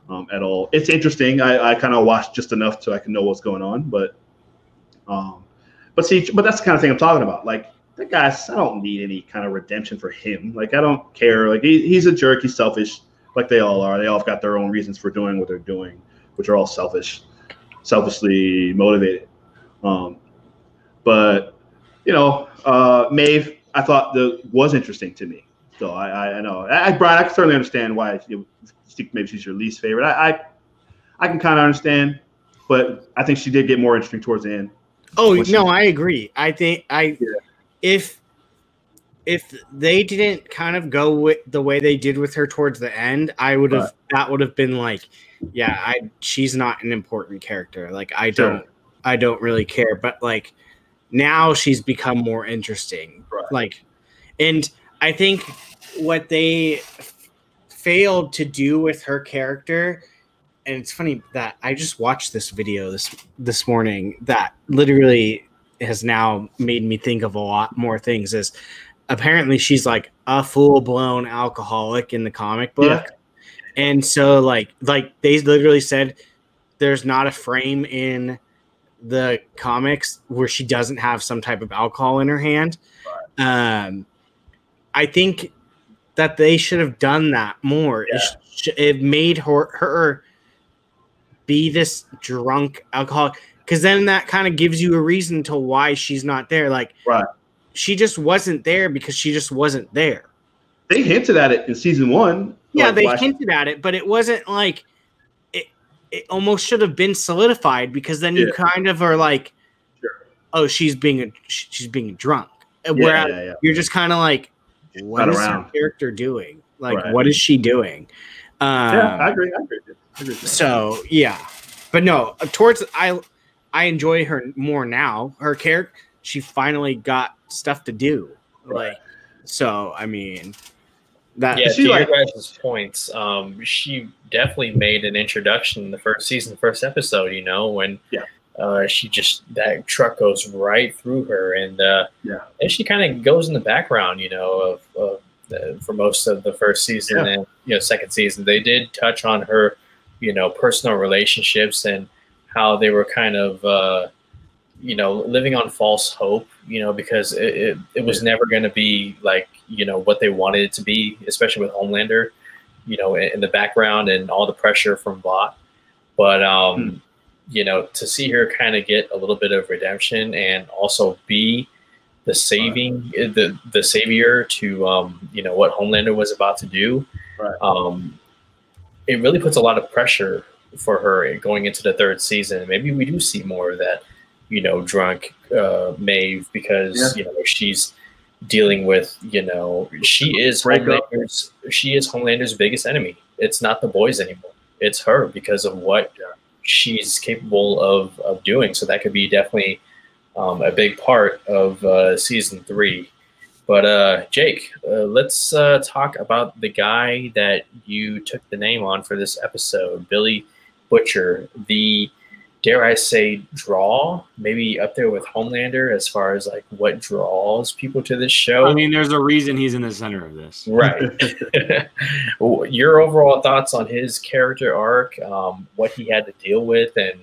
um, at all. It's interesting. I, I kind of watched just enough so I can know what's going on, but um, but see, but that's the kind of thing I'm talking about. Like that guy's, I don't need any kind of redemption for him. Like I don't care. Like he, he's a jerk. He's selfish like they all are. They all have got their own reasons for doing what they're doing, which are all selfish, selfishly motivated. Um, but you know, uh, Maeve, I thought the was interesting to me. So I, I, I know, I, Brian, I can certainly understand why you think maybe she's your least favorite. I, I, I can kind of understand, but I think she did get more interesting towards the end. Oh no, your- I agree. I think I Yeah. If if they didn't kind of go with the way they did with her towards the end, I would have that would have been like, yeah, I she's not an important character. Like I Sure. don't I don't really care. But like now she's become more interesting. Right. Like and I think what they f- failed to do with her character and it's funny that I just watched this video this this morning that literally has now made me think of a lot more things is apparently she's like a full-blown alcoholic in the comic book. Yeah. and so like like they literally said there's not a frame in the comics where she doesn't have some type of alcohol in her hand. Um i think that they should have done that more. It Yeah. sh- it made her her be this drunk alcoholic because then that kind of gives you a reason to why she's not there like Right. she just wasn't there because she just wasn't there They hinted at it in season one. yeah like, they why hinted at it but it wasn't like it it almost should have been solidified because then you kind of are like Sure. oh she's being a she's being drunk Yeah, whereas yeah, yeah. you're just kind of like what is around. her character doing like Right. what is she doing um, yeah, I agree. I agree. I agree so yeah, but no, towards I I enjoy her more now. Her character, she finally got stuff to do. Right. Like, so I mean, that Yeah, she to like- your guys' points, um, she definitely made an introduction in the first season, first episode. You know, when Yeah. uh, she just that truck goes right through her, and uh, Yeah. and she kind of goes in the background. You know, of, of the, for most of the first season Yeah. and you know second season, they did touch on her, you know, personal relationships and how they were kind of. Uh, you know, living on false hope, you know, because it, it, it was never going to be like, you know, what they wanted it to be, especially with Homelander, you know, in, in the background and all the pressure from Vought. But, um, Hmm. you know, to see her kind of get a little bit of redemption and also be the saving, the, the savior to, um, you know, what Homelander was about to do, Right. um, it really puts a lot of pressure for her going into the third season. Maybe we do see more of that, you know, drunk uh, Maeve because you know she's dealing with, you know, she is. Homelander's she is Homelander's biggest enemy. It's not the boys anymore. It's her because of what she's capable of of doing. So that could be definitely um, a big part of uh, season three. But uh, Jake, uh, let's uh, talk about the guy that you took the name on for this episode, Billy Butcher, the dare I say, draw, maybe up there with Homelander as far as like what draws people to this show. I mean, there's a reason he's in the center of this. right. [laughs] [laughs] Your overall thoughts on his character arc, um, what he had to deal with, and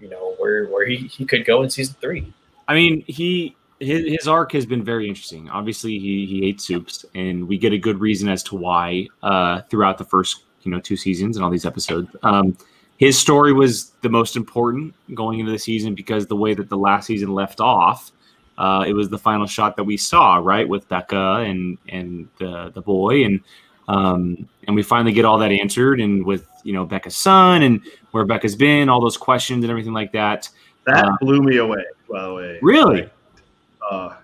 you know where where he, he could go in season three. I mean, he his, his arc has been very interesting. Obviously, he he hates soups, and we get a good reason as to why uh, throughout the first you know two seasons and all these episodes. Um, his story was the most important going into the season because the way that the last season left off, uh, it was the final shot that we saw, right, with Becca and and the the boy, and um, and we finally get all that answered, and with you know Becca's son and where Becca's been, all those questions and everything like that. That Uh, blew me away. By the way, Really? Like, uh,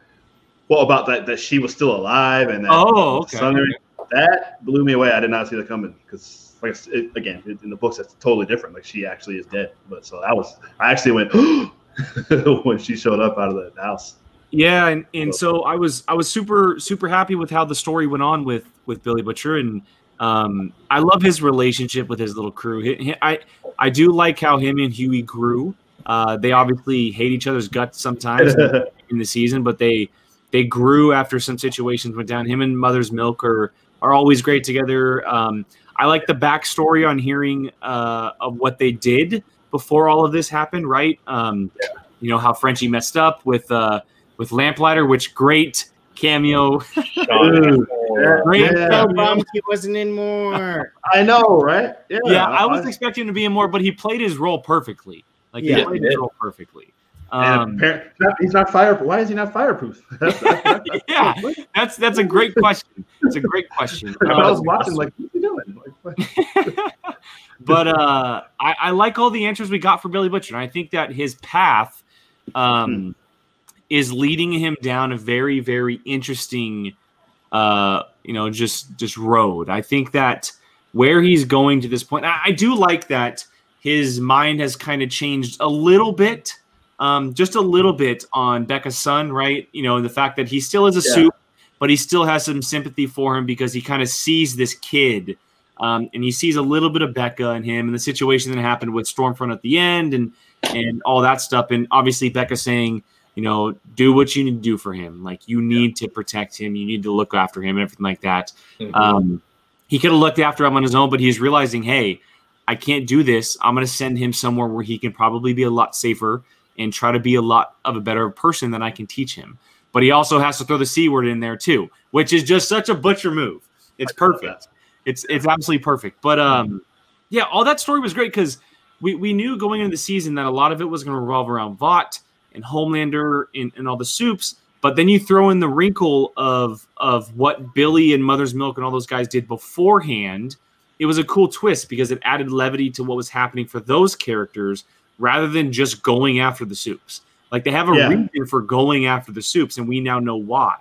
well, about that that she was still alive and that Oh, okay. son- that blew me away. I did not see that coming because, like it, again, in the books, that's totally different. Like she actually is dead. But so that was, I actually went [gasps] when she showed up out of the house. Yeah, and, and so I was I was super super happy with how the story went on with with Billy Butcher, and um, I love his relationship with his little crew. He- he- I I do like how him and Hughie grew. Uh, they obviously hate each other's guts sometimes [laughs] in the season, but they they grew after some situations went down. Him and Mother's Milk are are always great together. Um, I like the backstory on hearing uh, of what they did before all of this happened. Right? Um, You know how Frenchie messed up with uh, with Lamplighter, which great cameo. Dude, Or- Great Yeah. Cameo. bummed he wasn't in more. [laughs] I know, right? Yeah, I was expecting him to be in more, but he played his role perfectly. Like he Yeah, played he his role perfectly. Um, appar- he's not- he's fireproof. Why is he not fireproof? [laughs] yeah, that's that's a great question. It's a great question. [laughs] I Um, was watching, like, what's he doing? [laughs] But uh, I, I like all the answers we got for Billy Butcher. And I think that his path um, is leading him down a very, very interesting, uh, you know, just just road. I think that where he's going to this point, I, I do like that his mind has kind of changed a little bit, um, just a little bit on Becca's son, right? You know, the fact that he still is a Yeah. soup, but he still has some sympathy for him because he kind of sees this kid um, and he sees a little bit of Becca in him and the situation that happened with Stormfront at the end and and all that stuff. And obviously Becca saying, you know, do what you need to do for him. Like you need to protect him, you need to look after him and everything like that. Mhm. Um, he could have looked after him on his own, but he's realizing, hey, I can't do this. I'm going to send him somewhere where he can probably be a lot safer and try to be a lot of a better person than I can teach him. But he also has to throw the c word in there too, which is just such a butcher move. It's perfect. It's it's absolutely perfect. But um, yeah, all that story was great because we we knew going into the season that a lot of it was going to revolve around Vought and Homelander and, and all the soups. But then you throw in the wrinkle of of what Billy and Mother's Milk and all those guys did beforehand. It was a cool twist because it added levity to what was happening for those characters rather than just going after the soups. Like they have a Yeah. reason for going after the soups, and we now know why.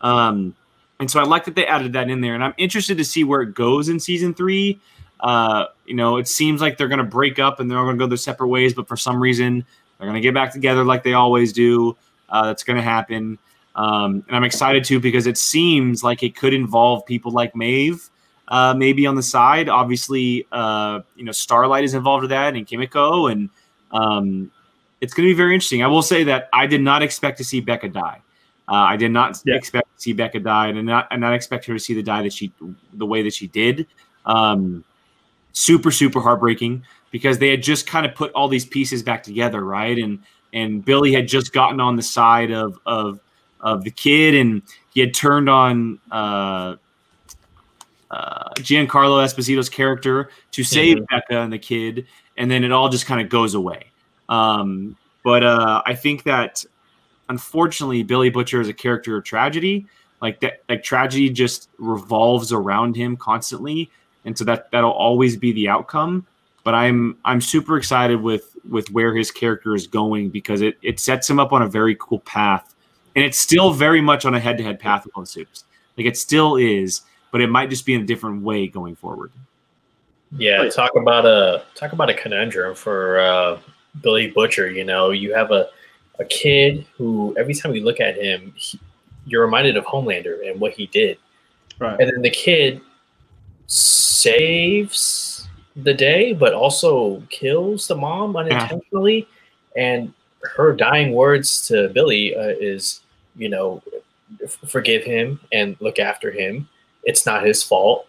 Um, and so I like that they added that in there, and I'm interested to see where it goes in season three. Uh, you know, it seems like they're going to break up and they're all going to go their separate ways, but for some reason they're going to get back together like they always do. Uh, that's going to happen, um, and I'm excited too because it seems like it could involve people like Maeve, uh, maybe on the side. Obviously, uh, you know, Starlight is involved with that, and Kimiko, and um, it's going to be very interesting. I will say that I did not expect to see Becca die. Uh, I did not Yeah. expect to see Becca die, and not and not expect her to see the die that she the way that she did. Um, super super heartbreaking because they had just kind of put all these pieces back together, right? And and Billy had just gotten on the side of of of the kid, and he had turned on uh, uh, Giancarlo Esposito's character to save Becca and the kid, and then it all just kind of goes away. Um, but uh, I think that unfortunately, Billy Butcher is a character of tragedy. Like that, like tragedy just revolves around him constantly, and so that that'll always be the outcome. But I'm I'm super excited with with where his character is going because it it sets him up on a very cool path, and it's still very much on a head to head path with those soups. Like it still is, but it might just be in a different way going forward. Yeah, talk about a talk about a conundrum for uh, Billy Butcher. You know, you have a a kid who every time you look at him, he, you're reminded of Homelander and what he did, Right. and then the kid saves the day, but also kills the mom unintentionally. And her dying words to Billy uh, is, you know, f- forgive him and look after him. It's not his fault.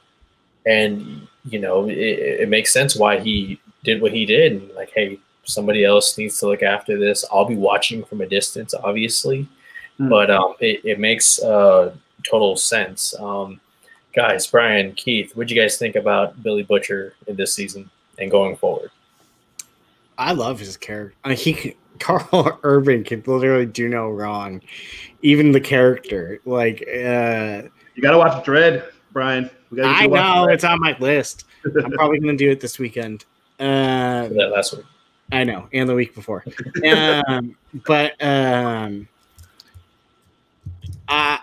And, you know, it, it makes sense why he did what he did. And like, hey, somebody else needs to look after this. I'll be watching from a distance, obviously, Hmm. but um, it, it makes uh, total sense. Um, guys, Brian, Keith, what do you guys think about Billy Butcher in this season and going forward? I love his character. Uh, he can- [laughs] Karl Urban can literally do no wrong. Even the character, like uh, You got to watch Dredd, Brian. We gotta I you to watch know Dredd. it's on my list. I'm probably gonna do it this weekend. Uh, [laughs] That last week. I know, and the week before. um, [laughs] but um, I,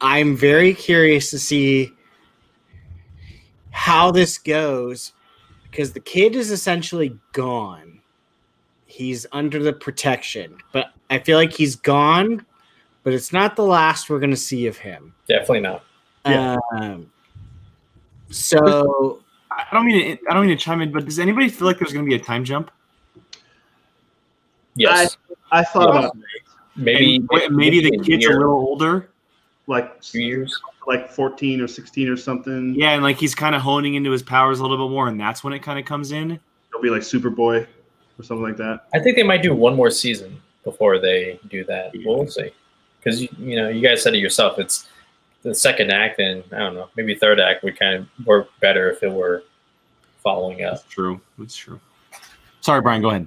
I'm very curious to see how this goes because the kid is essentially gone. He's under the protection, but I feel like he's gone, but it's not the last we're going to see of him. Definitely not. Yeah. Um, so I don't mean to, I don't mean to chime in, but does anybody feel like there's going to be a time jump? Yes. I thought Yeah. about maybe, And maybe, maybe the a kid's a little older. like two years. like 14 or 16 or something. Yeah, and like he's kind of honing into his powers a little bit more, and that's when it kind of comes in. It'll be like Superboy or something like that. I think they might do one more season before they do that. Well, we'll see. Because you, you know, you guys said it yourself. It's the second act, and I don't know, maybe third act would kind of work better if it were following up. That's true. That's true. Sorry, Brian. Go ahead.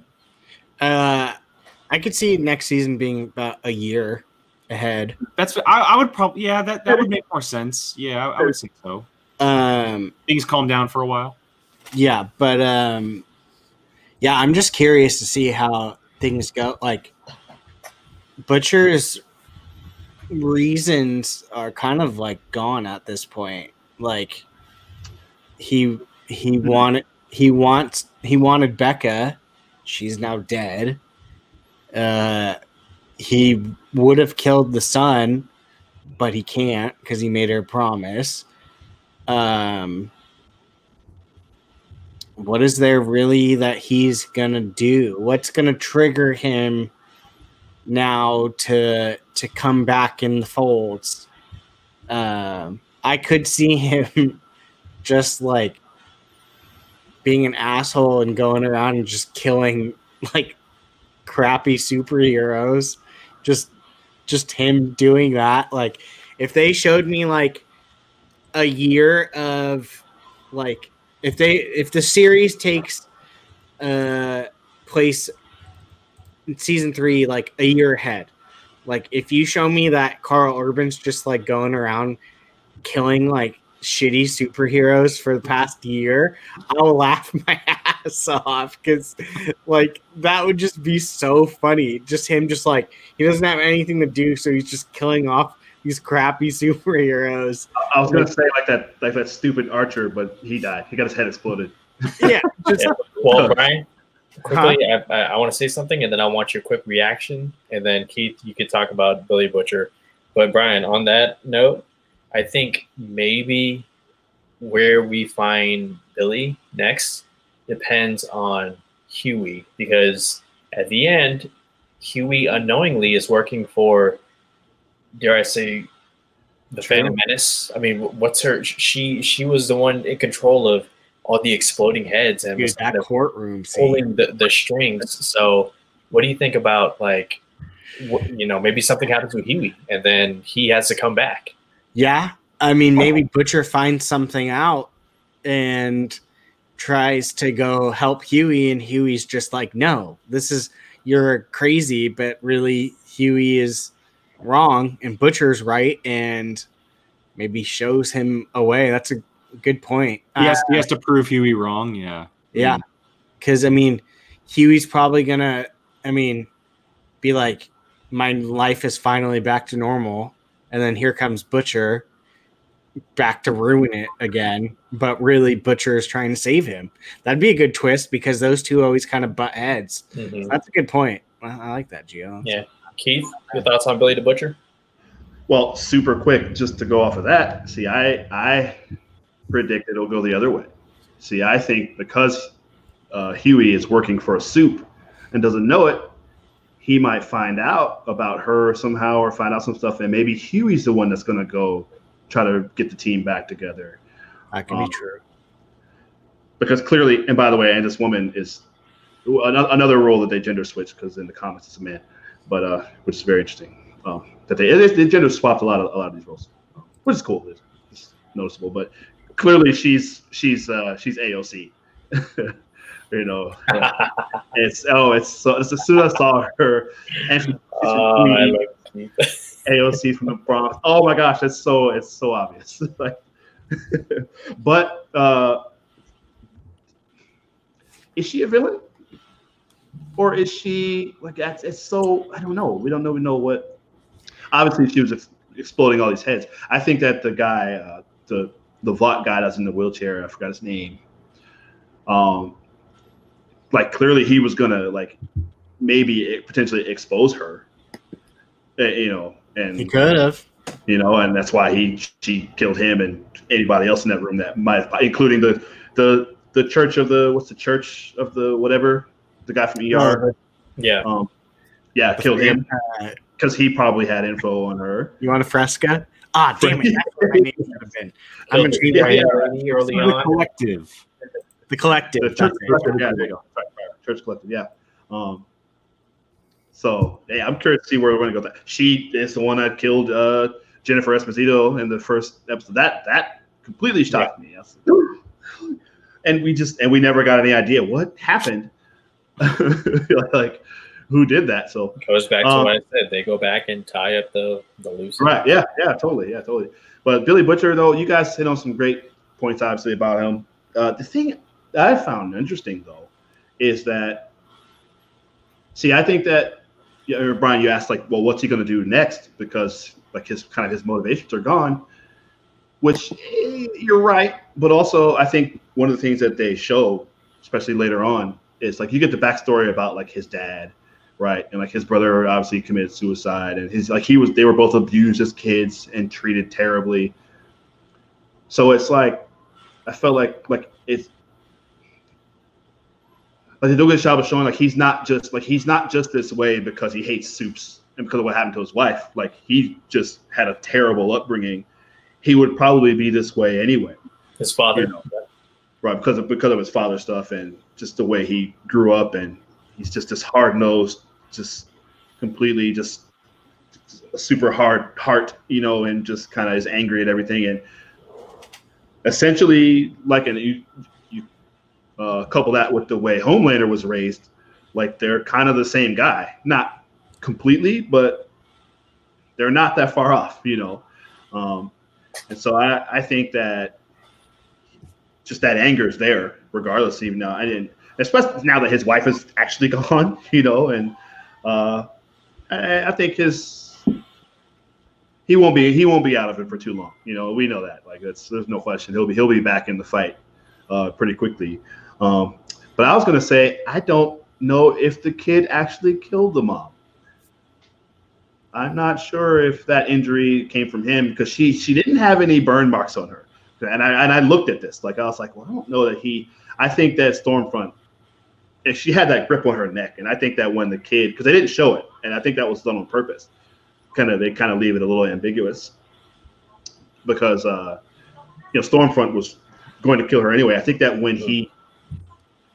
Uh, I could see next season being about a year ahead. That's I, I would probably yeah that that would make more sense. Yeah, I, I would say so. Um, Things calm down for a while. yeah, but um, yeah, I'm just curious to see how things go. Like Butcher's reasons are kind of like gone at this point. Like he he wanted he wants he wanted Becca. She's now dead. Uh, he would have killed the son, but he can't because he made her promise. Um, what is there really that he's gonna do? What's gonna trigger him now to to come back in the folds? Um, I could see [laughs] him just like being an asshole and going around and just killing [laughs] like crappy superheroes. Just just him doing that. Like if they showed me like a year of like if they if the series takes uh place season three like a year ahead like if you show me that Karl Urban's just like going around killing like shitty superheroes for the past year i'll laugh [laughs] my ass off because like that would just be so funny just him just like he doesn't have anything to do so he's just killing off these crappy [laughs] superheroes I was gonna say like that like that stupid Archer, but he died. He got his head exploded. yeah [laughs] just Yeah. Well, Brian, quickly, I, I, I want to say something, and then I want your quick reaction, and then Keith, you could talk about Billy Butcher. But Brian, on that note, I think maybe where we find Billy next depends on Hughie, because at the end, Hughie unknowingly is working for, dare I say, the True. Phantom Menace. I mean, what's her? She she was the one in control of all the exploding heads and Dude, was that courtroom pulling the, the strings. So, what do you think about like, you know, maybe something happens with Hughie and then he has to come back? Yeah, I mean, maybe Butcher finds something out and tries to go help Hughie, and Hughie's just like, "No, this is you're crazy," but really Hughie is wrong and Butcher's right, and maybe shows him a way. That's a good point. He has, Uh, he has to prove Hughie wrong. Yeah. yeah, because I mean, Hughie's probably gonna, I mean, be like, my life is finally back to normal, and then here comes Butcher, back to ruin it again. But really, Butcher is trying to save him. That'd be a good twist because those two always kind of butt heads. Mhm. That's a good point. I I like that, Gio. Yeah. Keith, your thoughts on Billy the Butcher? Well, super quick, just to go off of that. See, I I predict it'll go the other way. See, I think because uh, Hughie is working for a soup and doesn't know it, he might find out about her somehow or find out some stuff, and maybe Hughie's the one that's going to go try to get the team back together. That could Um, be true. Because clearly, and by the way, and this woman is ano- another role that they gender switched because in the comics it's a man, but uh, which is very interesting. Um, that they, they they gender swapped a lot of a lot of these roles, which is cool. It's, it's noticeable, but clearly she's she's uh, she's AOC. [laughs] you know, [laughs] it's oh, it's so. It's as soon as I saw her, and Oh, I. AOC from the Bronx. Oh my gosh, it's so it's so obvious. [laughs] like, [laughs] but uh, is she a villain, or is she like that's? It's so I don't know. We don't know. We know what. Obviously, she was ex- exploding all these heads. I think that the guy, uh, the the Vought guy that's in the wheelchair, I forgot his name. Um, like clearly he was gonna like maybe potentially expose her uh, you know, and He could have. you know, and that's why he she killed him and anybody else in that room that might, including the the the church of the what's the church of the whatever the guy from ER, Yeah. um, yeah, killed him because he probably had info on her. You want a fresca? Ah, damn it. That's what my name should have been. I'm Killed intrigued him by it. early, early on. collective. The collective. The church that's collective, yeah, there you go. Sorry, sorry, church collective, yeah. Um, so yeah, I'm curious to see where we're going to go. With that she is the one that killed uh, Jennifer Esposito in the first episode. That that completely shocked me. I was like, [gasps] and we just and we never got any idea what happened. [laughs] like who did that? So Goes back to Um, what I said. They go back and tie up the the loose. Right. Yeah. Yeah. Totally. Yeah. Totally. But Billy Butcher, though, you guys hit on some great points, obviously, about him. Uh, the thing that I found interesting, though, is that, see, I think that, Brian, you asked, like, well, what's he going to do next? Because, like, his kind of his motivations are gone, which eh, you're right. But also, I think one of the things that they show, especially later on, is like you get the backstory about like his dad right? And like his brother obviously committed suicide, and his like he was they were both abused as kids and treated terribly. So it's like I felt like like it's like they do a good job of showing like he's not just like he's not just this way because he hates soups and because of what happened to his wife. Like he just had a terrible upbringing. He would probably be this way anyway His father. you know, right? Because of because of his father stuff and just the way he grew up, and he's just this hard nosed, just completely just a super hard heart, you know, and just kind of is angry at everything, and essentially like an uh, couple that with the way Homelander was raised, like they're kind of the same guy, not completely, but they're not that far off, you know. Um, and so I, I think that just that anger is there, regardless. Even though I didn't, especially now that his wife is actually [laughs] gone, you know, and uh, I, I think his he won't be he won't be out of it for too long. You know, we know that. Like there's no question. He'll be he'll be back in the fight uh, pretty quickly. Um, but I was gonna say I don't know if the kid actually killed the mom. I'm not sure if that injury came from him because she she didn't have any burn marks on her. And I and I looked at this like I was like, well, I don't know that he. I think that Stormfront, if she had that grip on her neck, and I think that when the kid, because they didn't show it, and I think that was done on purpose. Kind of they kind of leave it a little ambiguous because uh, you know Stormfront was going to kill her anyway. I think that when he,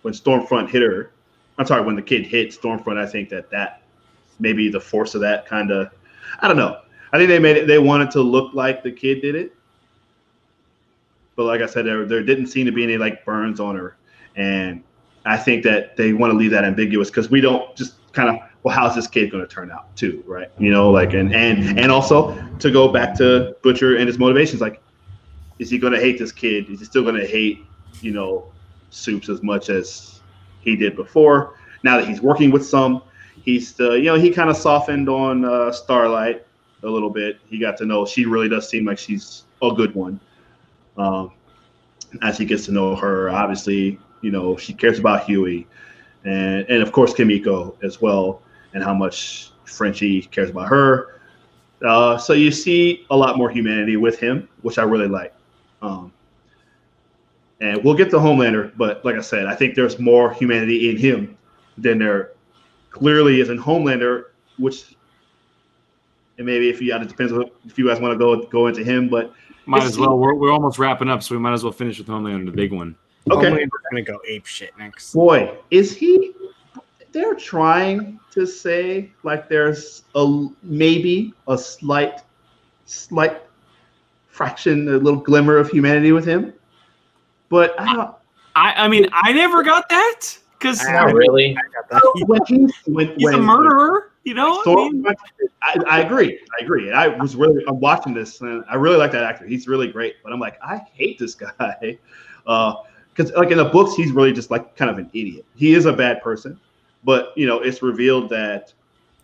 when Stormfront hit her, I'm sorry, when the kid hit Stormfront, I think that that maybe the force of that kind of, I don't know. I think they made it. They wanted to look like the kid did it, but like I said, there there didn't seem to be any like burns on her, and I think that they want to leave that ambiguous because we don't just kind of well, how's this kid going to turn out too, right? You know, like and and and also to go back to Butcher and his motivations, like, is he going to hate this kid? Is he still going to hate, you know, Soups as much as he did before? Now that he's working with some, he's still, you know, he kind of softened on uh, Starlight a little bit. He got to know she really does seem like she's a good one. Um, as he gets to know her, obviously, you know, she cares about Hughie, and and of course Kimiko as well, and how much Frenchie cares about her. Uh, so you see a lot more humanity with him, which I really like. Um, And we'll get to Homelander, but like I said, I think there's more humanity in him than there clearly is in Homelander, which and maybe if you it depends on if you guys want to go go into him, but Might as well. We're, we're almost wrapping up, so we might as well finish with Homelander, the big one. okay. Homelander's gonna go ape shit next. Boy, is he? They're trying to say like there's a maybe a slight, slight fraction, a little glimmer of humanity with him, but I don't. I, I mean, I never got that because I- Not really. I got that. When when, he's when, a murderer. You know, I mean, I, I agree. I agree. And I was really I'm watching this and I really like that actor. He's really great. But I'm like, I hate this [laughs] guy. Uh because like in the books, he's really just like kind of an idiot. He is a bad person, but you know, it's revealed that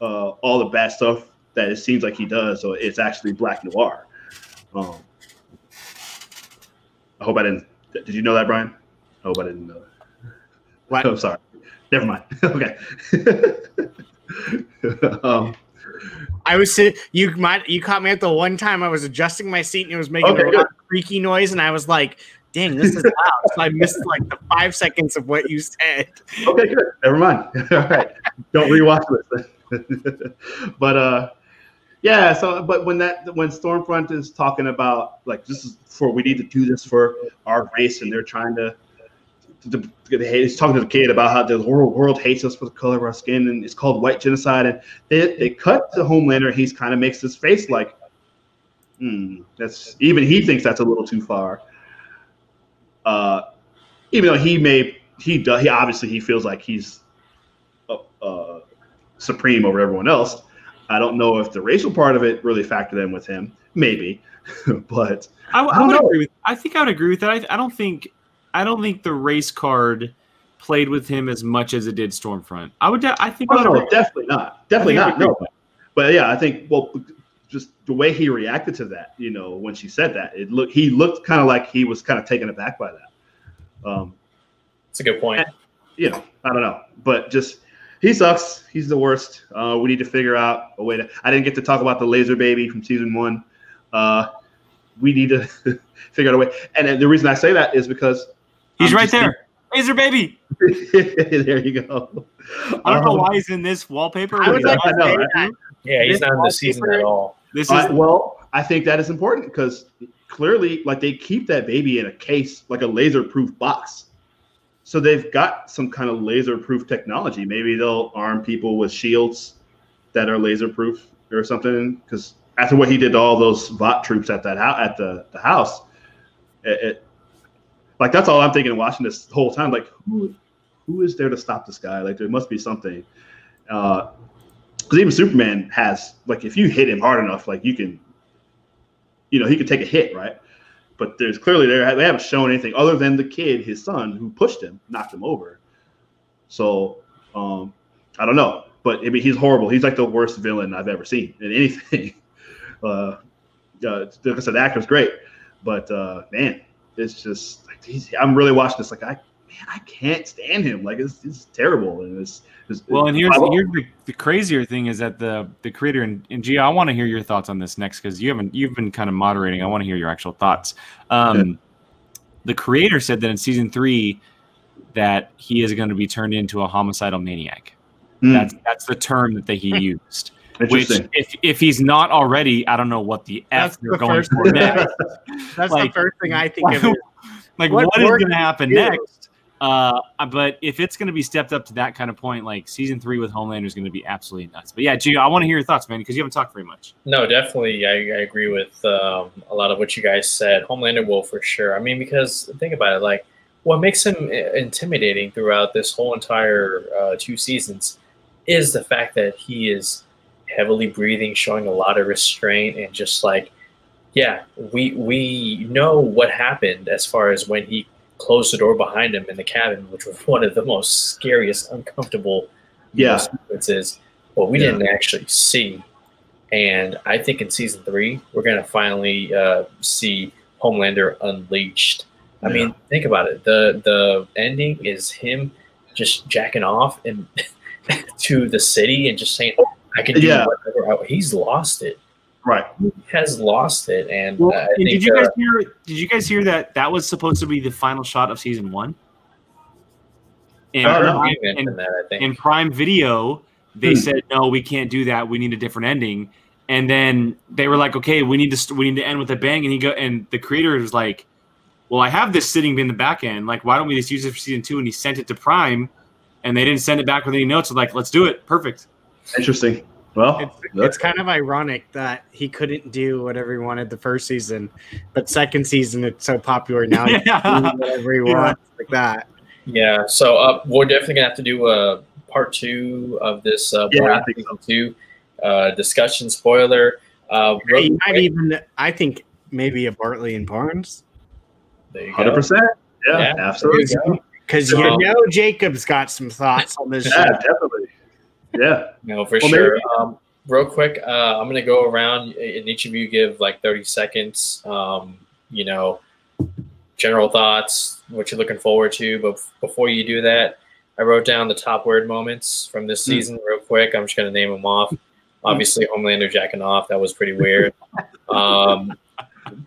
uh all the bad stuff that it seems like he does, so it's actually black noir. Um I hope I didn't did you know that, Brian? Hope I didn't know that. What? I'm sorry. Never mind. [laughs] okay. [laughs] um, I was sitting. You might. You caught me at the one time I was adjusting my seat and it was making Okay, a good. creaky noise, and I was like, "Dang, this is loud." so I missed like the five seconds of what you said. Okay, good. Never mind. [laughs] All right. Don't rewatch this. but uh yeah, so but when that when Stormfront is talking about like this is for we need to do this for our race and they're trying to to, to he's talking to the kid about how the world, world hates us for the color of our skin and it's called white genocide and they, they cut to Homelander he's kind of makes this face like hmm that's even he thinks that's a little too far uh even though he may he does he obviously he feels like he's uh, uh, supreme over everyone else. I don't know if the racial part of it really factored in with him. Maybe, [laughs] but I, I I don't would know. agree with. I think I would agree with that. I, I don't think. I don't think the race card played with him as much as it did Stormfront. I would. de- I think. I oh, would no, definitely not. Definitely I think I not. No, but yeah, I think well, just the way he reacted to that, you know, when she said that, it looked he looked kind of like he was kind of taken aback by that. Um, It's a good point. you know, I don't know, but just he sucks. He's the worst. Uh, we need to figure out a way to. I didn't get to talk about the laser baby from season one. Uh, we need to [laughs] figure out a way. And then the reason I say that is because He's I'm right just there. [laughs] Laser baby. [laughs] there you go. I don't know Um, why he's in this wallpaper. I was Yeah, like, I know, right? Yeah, he's This not in the season at all. This is Uh, well, I think that is important because clearly, like they keep that baby in a case, like a laser-proof box. So they've got some kind of laser-proof technology. Maybe they'll arm people with shields that are laser-proof or something. Because after what he did to all those Vought troops at that at the, the house, it, it like that's all I'm thinking watching this whole time. Like who who is there to stop this guy? Like there must be something. Uh, because even Superman has like if you hit him hard enough, like you can, you know, he could take a hit, right? But there's clearly they haven't shown anything other than the kid, his son, who pushed him, knocked him over. So um, I don't know, but I mean, he's horrible. He's like the worst villain I've ever seen in anything. [laughs] uh, uh, like I said, the actor's great, but uh, man, it's just like I'm really watching this. Like I, man, I can't stand him. Like it's, it's terrible, and it's, it's well, and here's here's the, the crazier thing is that the the creator and, and Gia, I want to hear your thoughts on this next because you haven't you've been kind of moderating. I want to hear your actual thoughts. Um, The creator said that in season three that he is going to be turned into a homicidal maniac. Hmm, That's that's the term that they, he [laughs] used. Which, if if he's not already, I don't know what the That's f they're the going first for thing. next. [laughs] That's Like- the first thing I think of. is, like What what is going to happen do? next? Uh, but if it's going to be stepped up to that kind of point, like season three with Homelander is going to be absolutely nuts. But yeah, Gio, I want to hear your thoughts, man, because you haven't talked very much. No, definitely. I, I agree with um, a lot of what you guys said. Homelander will for sure. I mean, because think about it, like what makes him intimidating throughout this whole entire uh, two seasons is the fact that he is heavily breathing, showing a lot of restraint, and just like, yeah, we we know what happened as far as when he closed the door behind him in the cabin, which was one of the most scariest, uncomfortable Yeah. sequences, but we Yeah. didn't actually see. And I think in season three, we're gonna finally uh, see Homelander unleashed. I Yeah. mean, think about it. the The ending is him just jacking off and [laughs] to the city and just saying, "I can do Yeah. whatever." I-" He's lost it. Right. has lost it, and Well, uh, and think did you uh, guys hear? Did you guys hear that that was supposed to be the final shot of season one? And, I heard no, you in, that. I think in Prime Video, they Hmm. said no, we can't do that. We need a different ending. And then they were like, okay, we need to st- we need to end with a bang. And he go and the creator was like, well, I have this sitting in the back end. Like, why don't we just use it for season two? And he sent it to Prime, and they didn't send it back with any notes. So like, let's do it. Perfect. Interesting. Well, It's, it's kind of ironic that he couldn't do whatever he wanted the first season, but second season it's so popular now Yeah. [laughs] can do whatever he Yeah. wants like that. Yeah, so uh, we're definitely gonna have to do a part two of this uh, Yeah, I think season two uh, discussion. Spoiler. Uh, real He might even, I think, maybe a Bartley and Barnes there you hundred percent. Yeah, Yeah, absolutely. there you because So- you know Jacob's got some thoughts on this. Yeah, show. definitely. Yeah. No, for Well, sure. Um, real quick, uh, I'm gonna go around and each of you give like 30 seconds. Um, you know, general thoughts, what you're looking forward to. But before you do that, I wrote down the top word moments from this Hmm. season real quick. I'm just gonna name them off. Obviously, Homelander jacking off. That was pretty weird. [laughs] Um,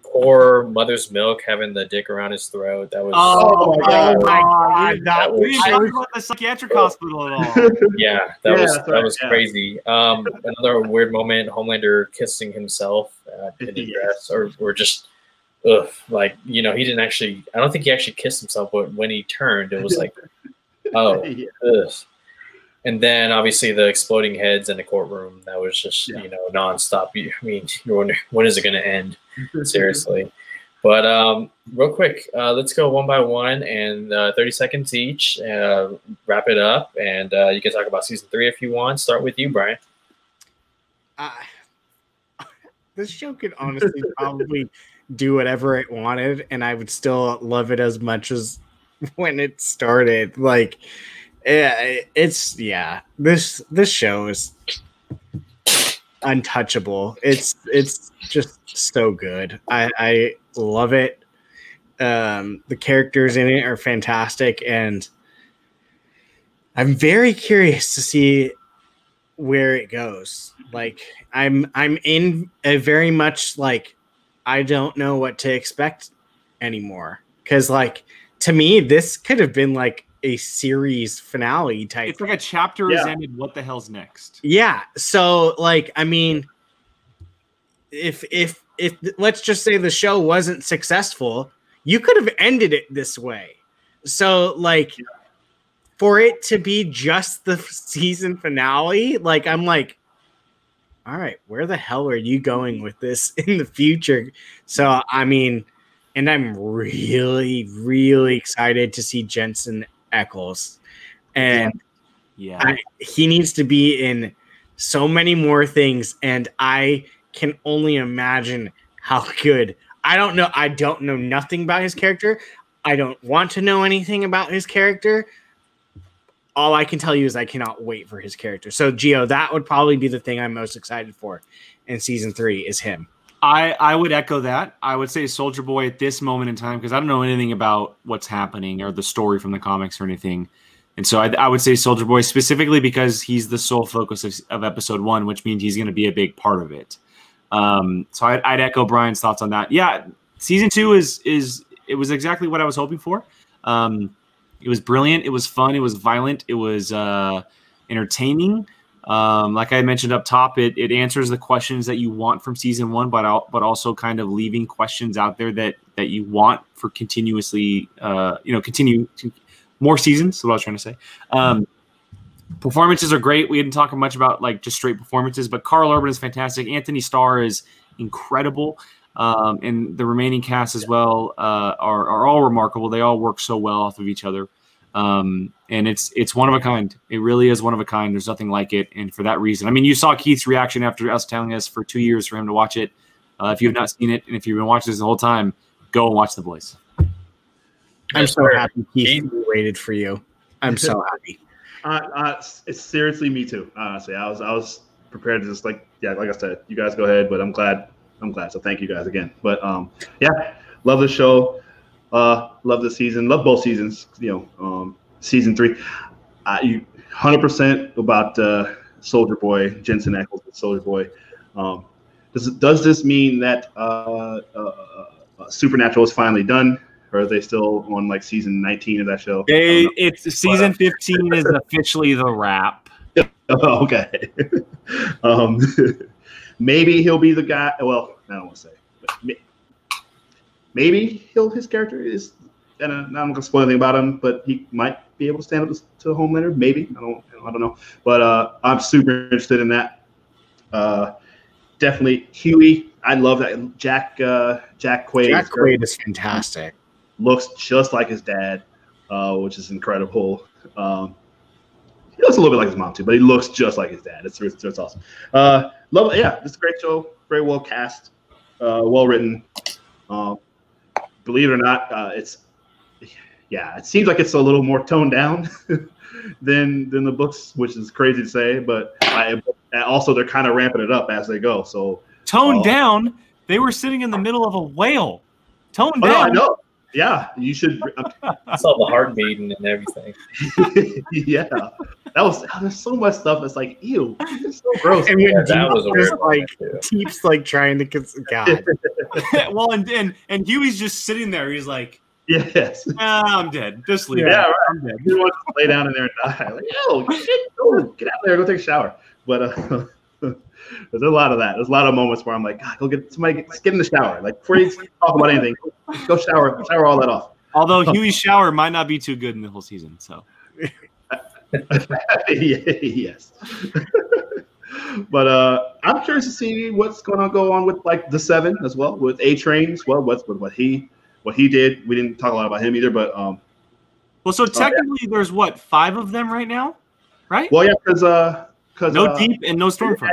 poor mother's milk having the dick around his throat. That was Oh, my God. God, That that was- We was didn't I talk about the psychiatric hospital at all. [laughs] yeah, that Yeah, was that's that right, was yeah. crazy. Um, another weird moment: Homelander kissing himself uh, in the [laughs] Yes. dress, or or just, ugh, like you know, he didn't actually. I don't think he actually kissed himself, but when he turned, it was like, [laughs] oh, Yeah. ugh. And then obviously the exploding heads in the courtroom. That was just Yeah. you know nonstop. You, I mean, you wonder when is it going to end? Seriously. But um, real quick, uh, let's go one by one and uh, 30 seconds each. Uh, wrap it up, and uh, you can talk about season three if you want. Start with you, Brian. [laughs] This show could honestly [laughs] probably do whatever it wanted, and I would still love it as much as when it started. Like, yeah, it's yeah. This this show is untouchable. It's it's just so good. I I love it. Um, the characters in it are fantastic, and I'm very curious to see where it goes. Like I'm I'm in a very much like I don't know what to expect anymore cuz like to me this could have been like a series finale type. It's like a chapter is ended. What the hell's next? Yeah, so like I mean if if if let's just say the show wasn't successful, you could have ended it this way. So like for it to be just the season finale, like I'm like all right, where the hell are you going with this [laughs] in the future? So I mean, and I'm really really excited to see Jensen Ackles. And Yeah. I, he needs to be in so many more things and i can only imagine how good. I don't know i don't know nothing about his character. I don't want to know anything about his character. All i can tell you is i cannot wait for his character. So Gio that would probably be the thing i'm most excited for in season three is him I, I would echo that. I would say Soldier Boy at this moment in time because I don't know anything about what's happening or the story from the comics or anything. And so I, I would say Soldier Boy specifically because he's the sole focus of, of episode one, which means he's going to be a big part of it. Um, so I'd, I'd echo Brian's thoughts on that. Yeah, season two is is it was exactly what I was hoping for. Um, it was brilliant. It was fun. It was violent. It was uh, entertaining. Um, like I mentioned up top, it, it answers the questions that you want from season one, but but also kind of leaving questions out there that that you want for continuously, uh, you know, continue to, more seasons. Is what I was trying to say. Um, performances are great. We didn't talk much about like just straight performances, but Karl Urban is fantastic. Anthony Starr is incredible. Um, and the remaining cast as well uh, are, are all remarkable. They all work so well off of each other um, and it's it's one of a kind. It really is one of a kind. There's nothing like it, and for that reason, I mean, you saw Keith's reaction after us telling us for two years for him to watch it. Uh, if you have not seen it, and if you've been watching this the whole time, go and watch The Boys. i'm so sir. happy he waited for you i'm so [laughs] happy Uh, uh, it's seriously me too. Honestly, I was I was prepared to just like yeah, like I said, you guys go ahead, but I'm glad I'm glad. So thank you guys again. But um, yeah, love the show. Uh, love the season. Love both seasons. You know, um, season three. You 100 percent about uh, Soldier Boy, Jensen Ackles, Soldier Boy. Um, does does this mean that uh, uh, uh, Supernatural is finally done, or are they still on like season 19 of that show? They, it's season 15 is [laughs] officially the wrap. Oh, okay. [laughs] um, [laughs] maybe he'll be the guy. Well, I don't want to say. Maybe he'll his character is. And I'm not gonna spoil anything about him, but he might be able to stand up to the Homelander. Maybe I don't. I don't know. But uh, I'm super interested in that. Uh, definitely Hughie. I love that Jack. Uh, Jack Quaid. Jack Quaid is fantastic. Looks just like his dad, uh, which is incredible. Um, he looks a little bit like his mom too, but he looks just like his dad. It's it's, it's awesome. Uh, love, yeah, it's a great show. Very well cast, uh, well written. Um, believe it or not, uh, it's yeah, it seems like it's a little more toned down [laughs] than than the books, which is crazy to say. But I, also they're kind of ramping it up as they go. So toned uh, down. They were sitting in the middle of a whale. Toned oh, down. No, I know. Yeah, you should. [laughs] I saw the heart beating and everything. [laughs] yeah, that was. There's so much stuff It's like, ew, it's so gross. And yeah, that was a weird like keeps like trying to kiss God. [laughs] well, and, and and Hughie's just sitting there. He's like, Yes. Ah, I'm dead. Just leave. Yeah, right. I'm dead. He wants to lay down in there and die. Like, yo, go, get out there, go take a shower. But uh, there's a lot of that. There's a lot of moments where I'm like, God, go get somebody, get, get in the shower. Like before you talk about anything, go shower, shower all that off. Although Hughie's shower might not be too good in the whole season, so. [laughs] yes. [laughs] but uh, I'm curious to see what's going to go on with like the seven as well with A Trains. Well, what's with what he what he did. We didn't talk a lot about him either, but um. Well, so technically, uh, yeah. there's what five of them right now, right? Well, yeah, because uh, because no uh, deep and no stormfront.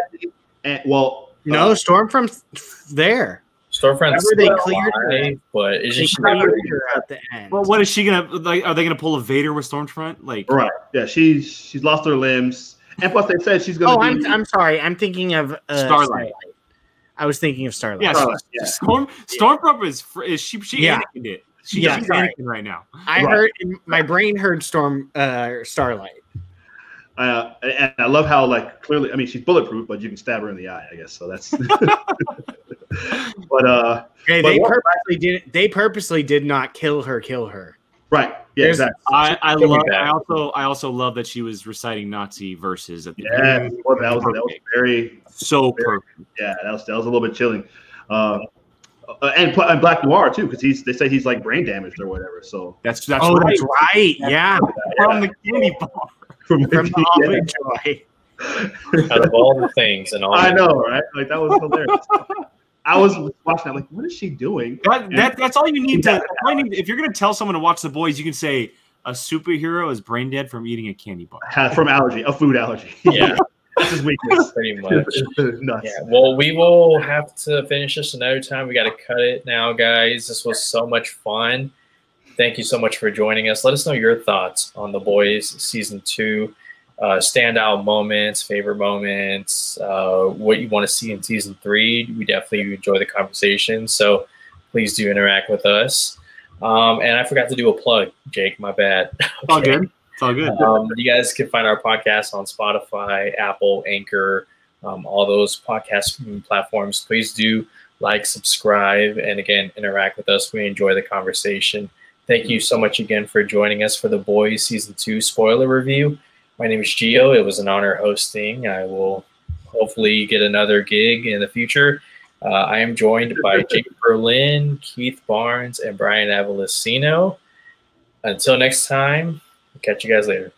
And well, no uh, stormfront there. Stormfront's they cleared but is she at the end? Well, what is she gonna like? Are they gonna pull a Vader with Stormfront? Like, right? Yeah, she's she's lost her limbs, and plus they said she's gonna. Oh, be, I'm I'm sorry. I'm thinking of uh, Starlight. Starlight. I was thinking of Starlight. Yeah, Starlight, yeah. [laughs] Storm Stormfront is is she she yeah. it. She, yeah, she's Anakin right now. I right. heard my brain heard Storm uh, Starlight. Uh, and I love how like clearly, I mean, she's bulletproof, but you can stab her in the eye, I guess. So that's. [laughs] but uh, hey, they but, purposely did. They purposely did not kill her. Kill her. Right. Yeah. There's, exactly. I, I love. I also I also love that she was reciting Nazi verses at the yeah. End. Well, that was that was very so very, perfect. Yeah, that was that was a little bit chilling. Uh, uh, and, and Black Noir too, because he's they say he's like brain damaged or whatever. So that's that's oh, right. that's right. Yeah, from the candy bar, from, from the Almond Joy. Out of all the things, and all I know, right? Like that was hilarious. I was watching. I'm like, what is she doing? That, that that's all you need to. [laughs] Need, if you're going to tell someone to watch The Boys, you can say a superhero is brain dead from eating a candy bar. from allergy, a food allergy. [laughs] Yeah. this is weakness. [laughs] Pretty much. yeah. Well, we will have to finish this another time. We got to cut it now, guys. This was so much fun. Thank you so much for joining us. Let us know your thoughts on The Boys season two, uh, standout moments, favorite moments, uh, what you want to see in season three. We definitely enjoy the conversation. So please do interact with us. Um, and I forgot to do a plug, Jake. My bad. [laughs] okay. All good. It's all good. Um, you guys can find our podcast on Spotify, Apple, Anchor, um, all those podcast platforms. Please do like, subscribe, and again, interact with us. We enjoy the conversation. Thank you so much again for joining us for the Boys Season 2 spoiler review. My name is Gio. It was an honor hosting. I will hopefully get another gig in the future. Uh, I am joined by [laughs] Jake Berlin, Keith Barnes, and Brian Avalosino. Until next time, catch you guys later.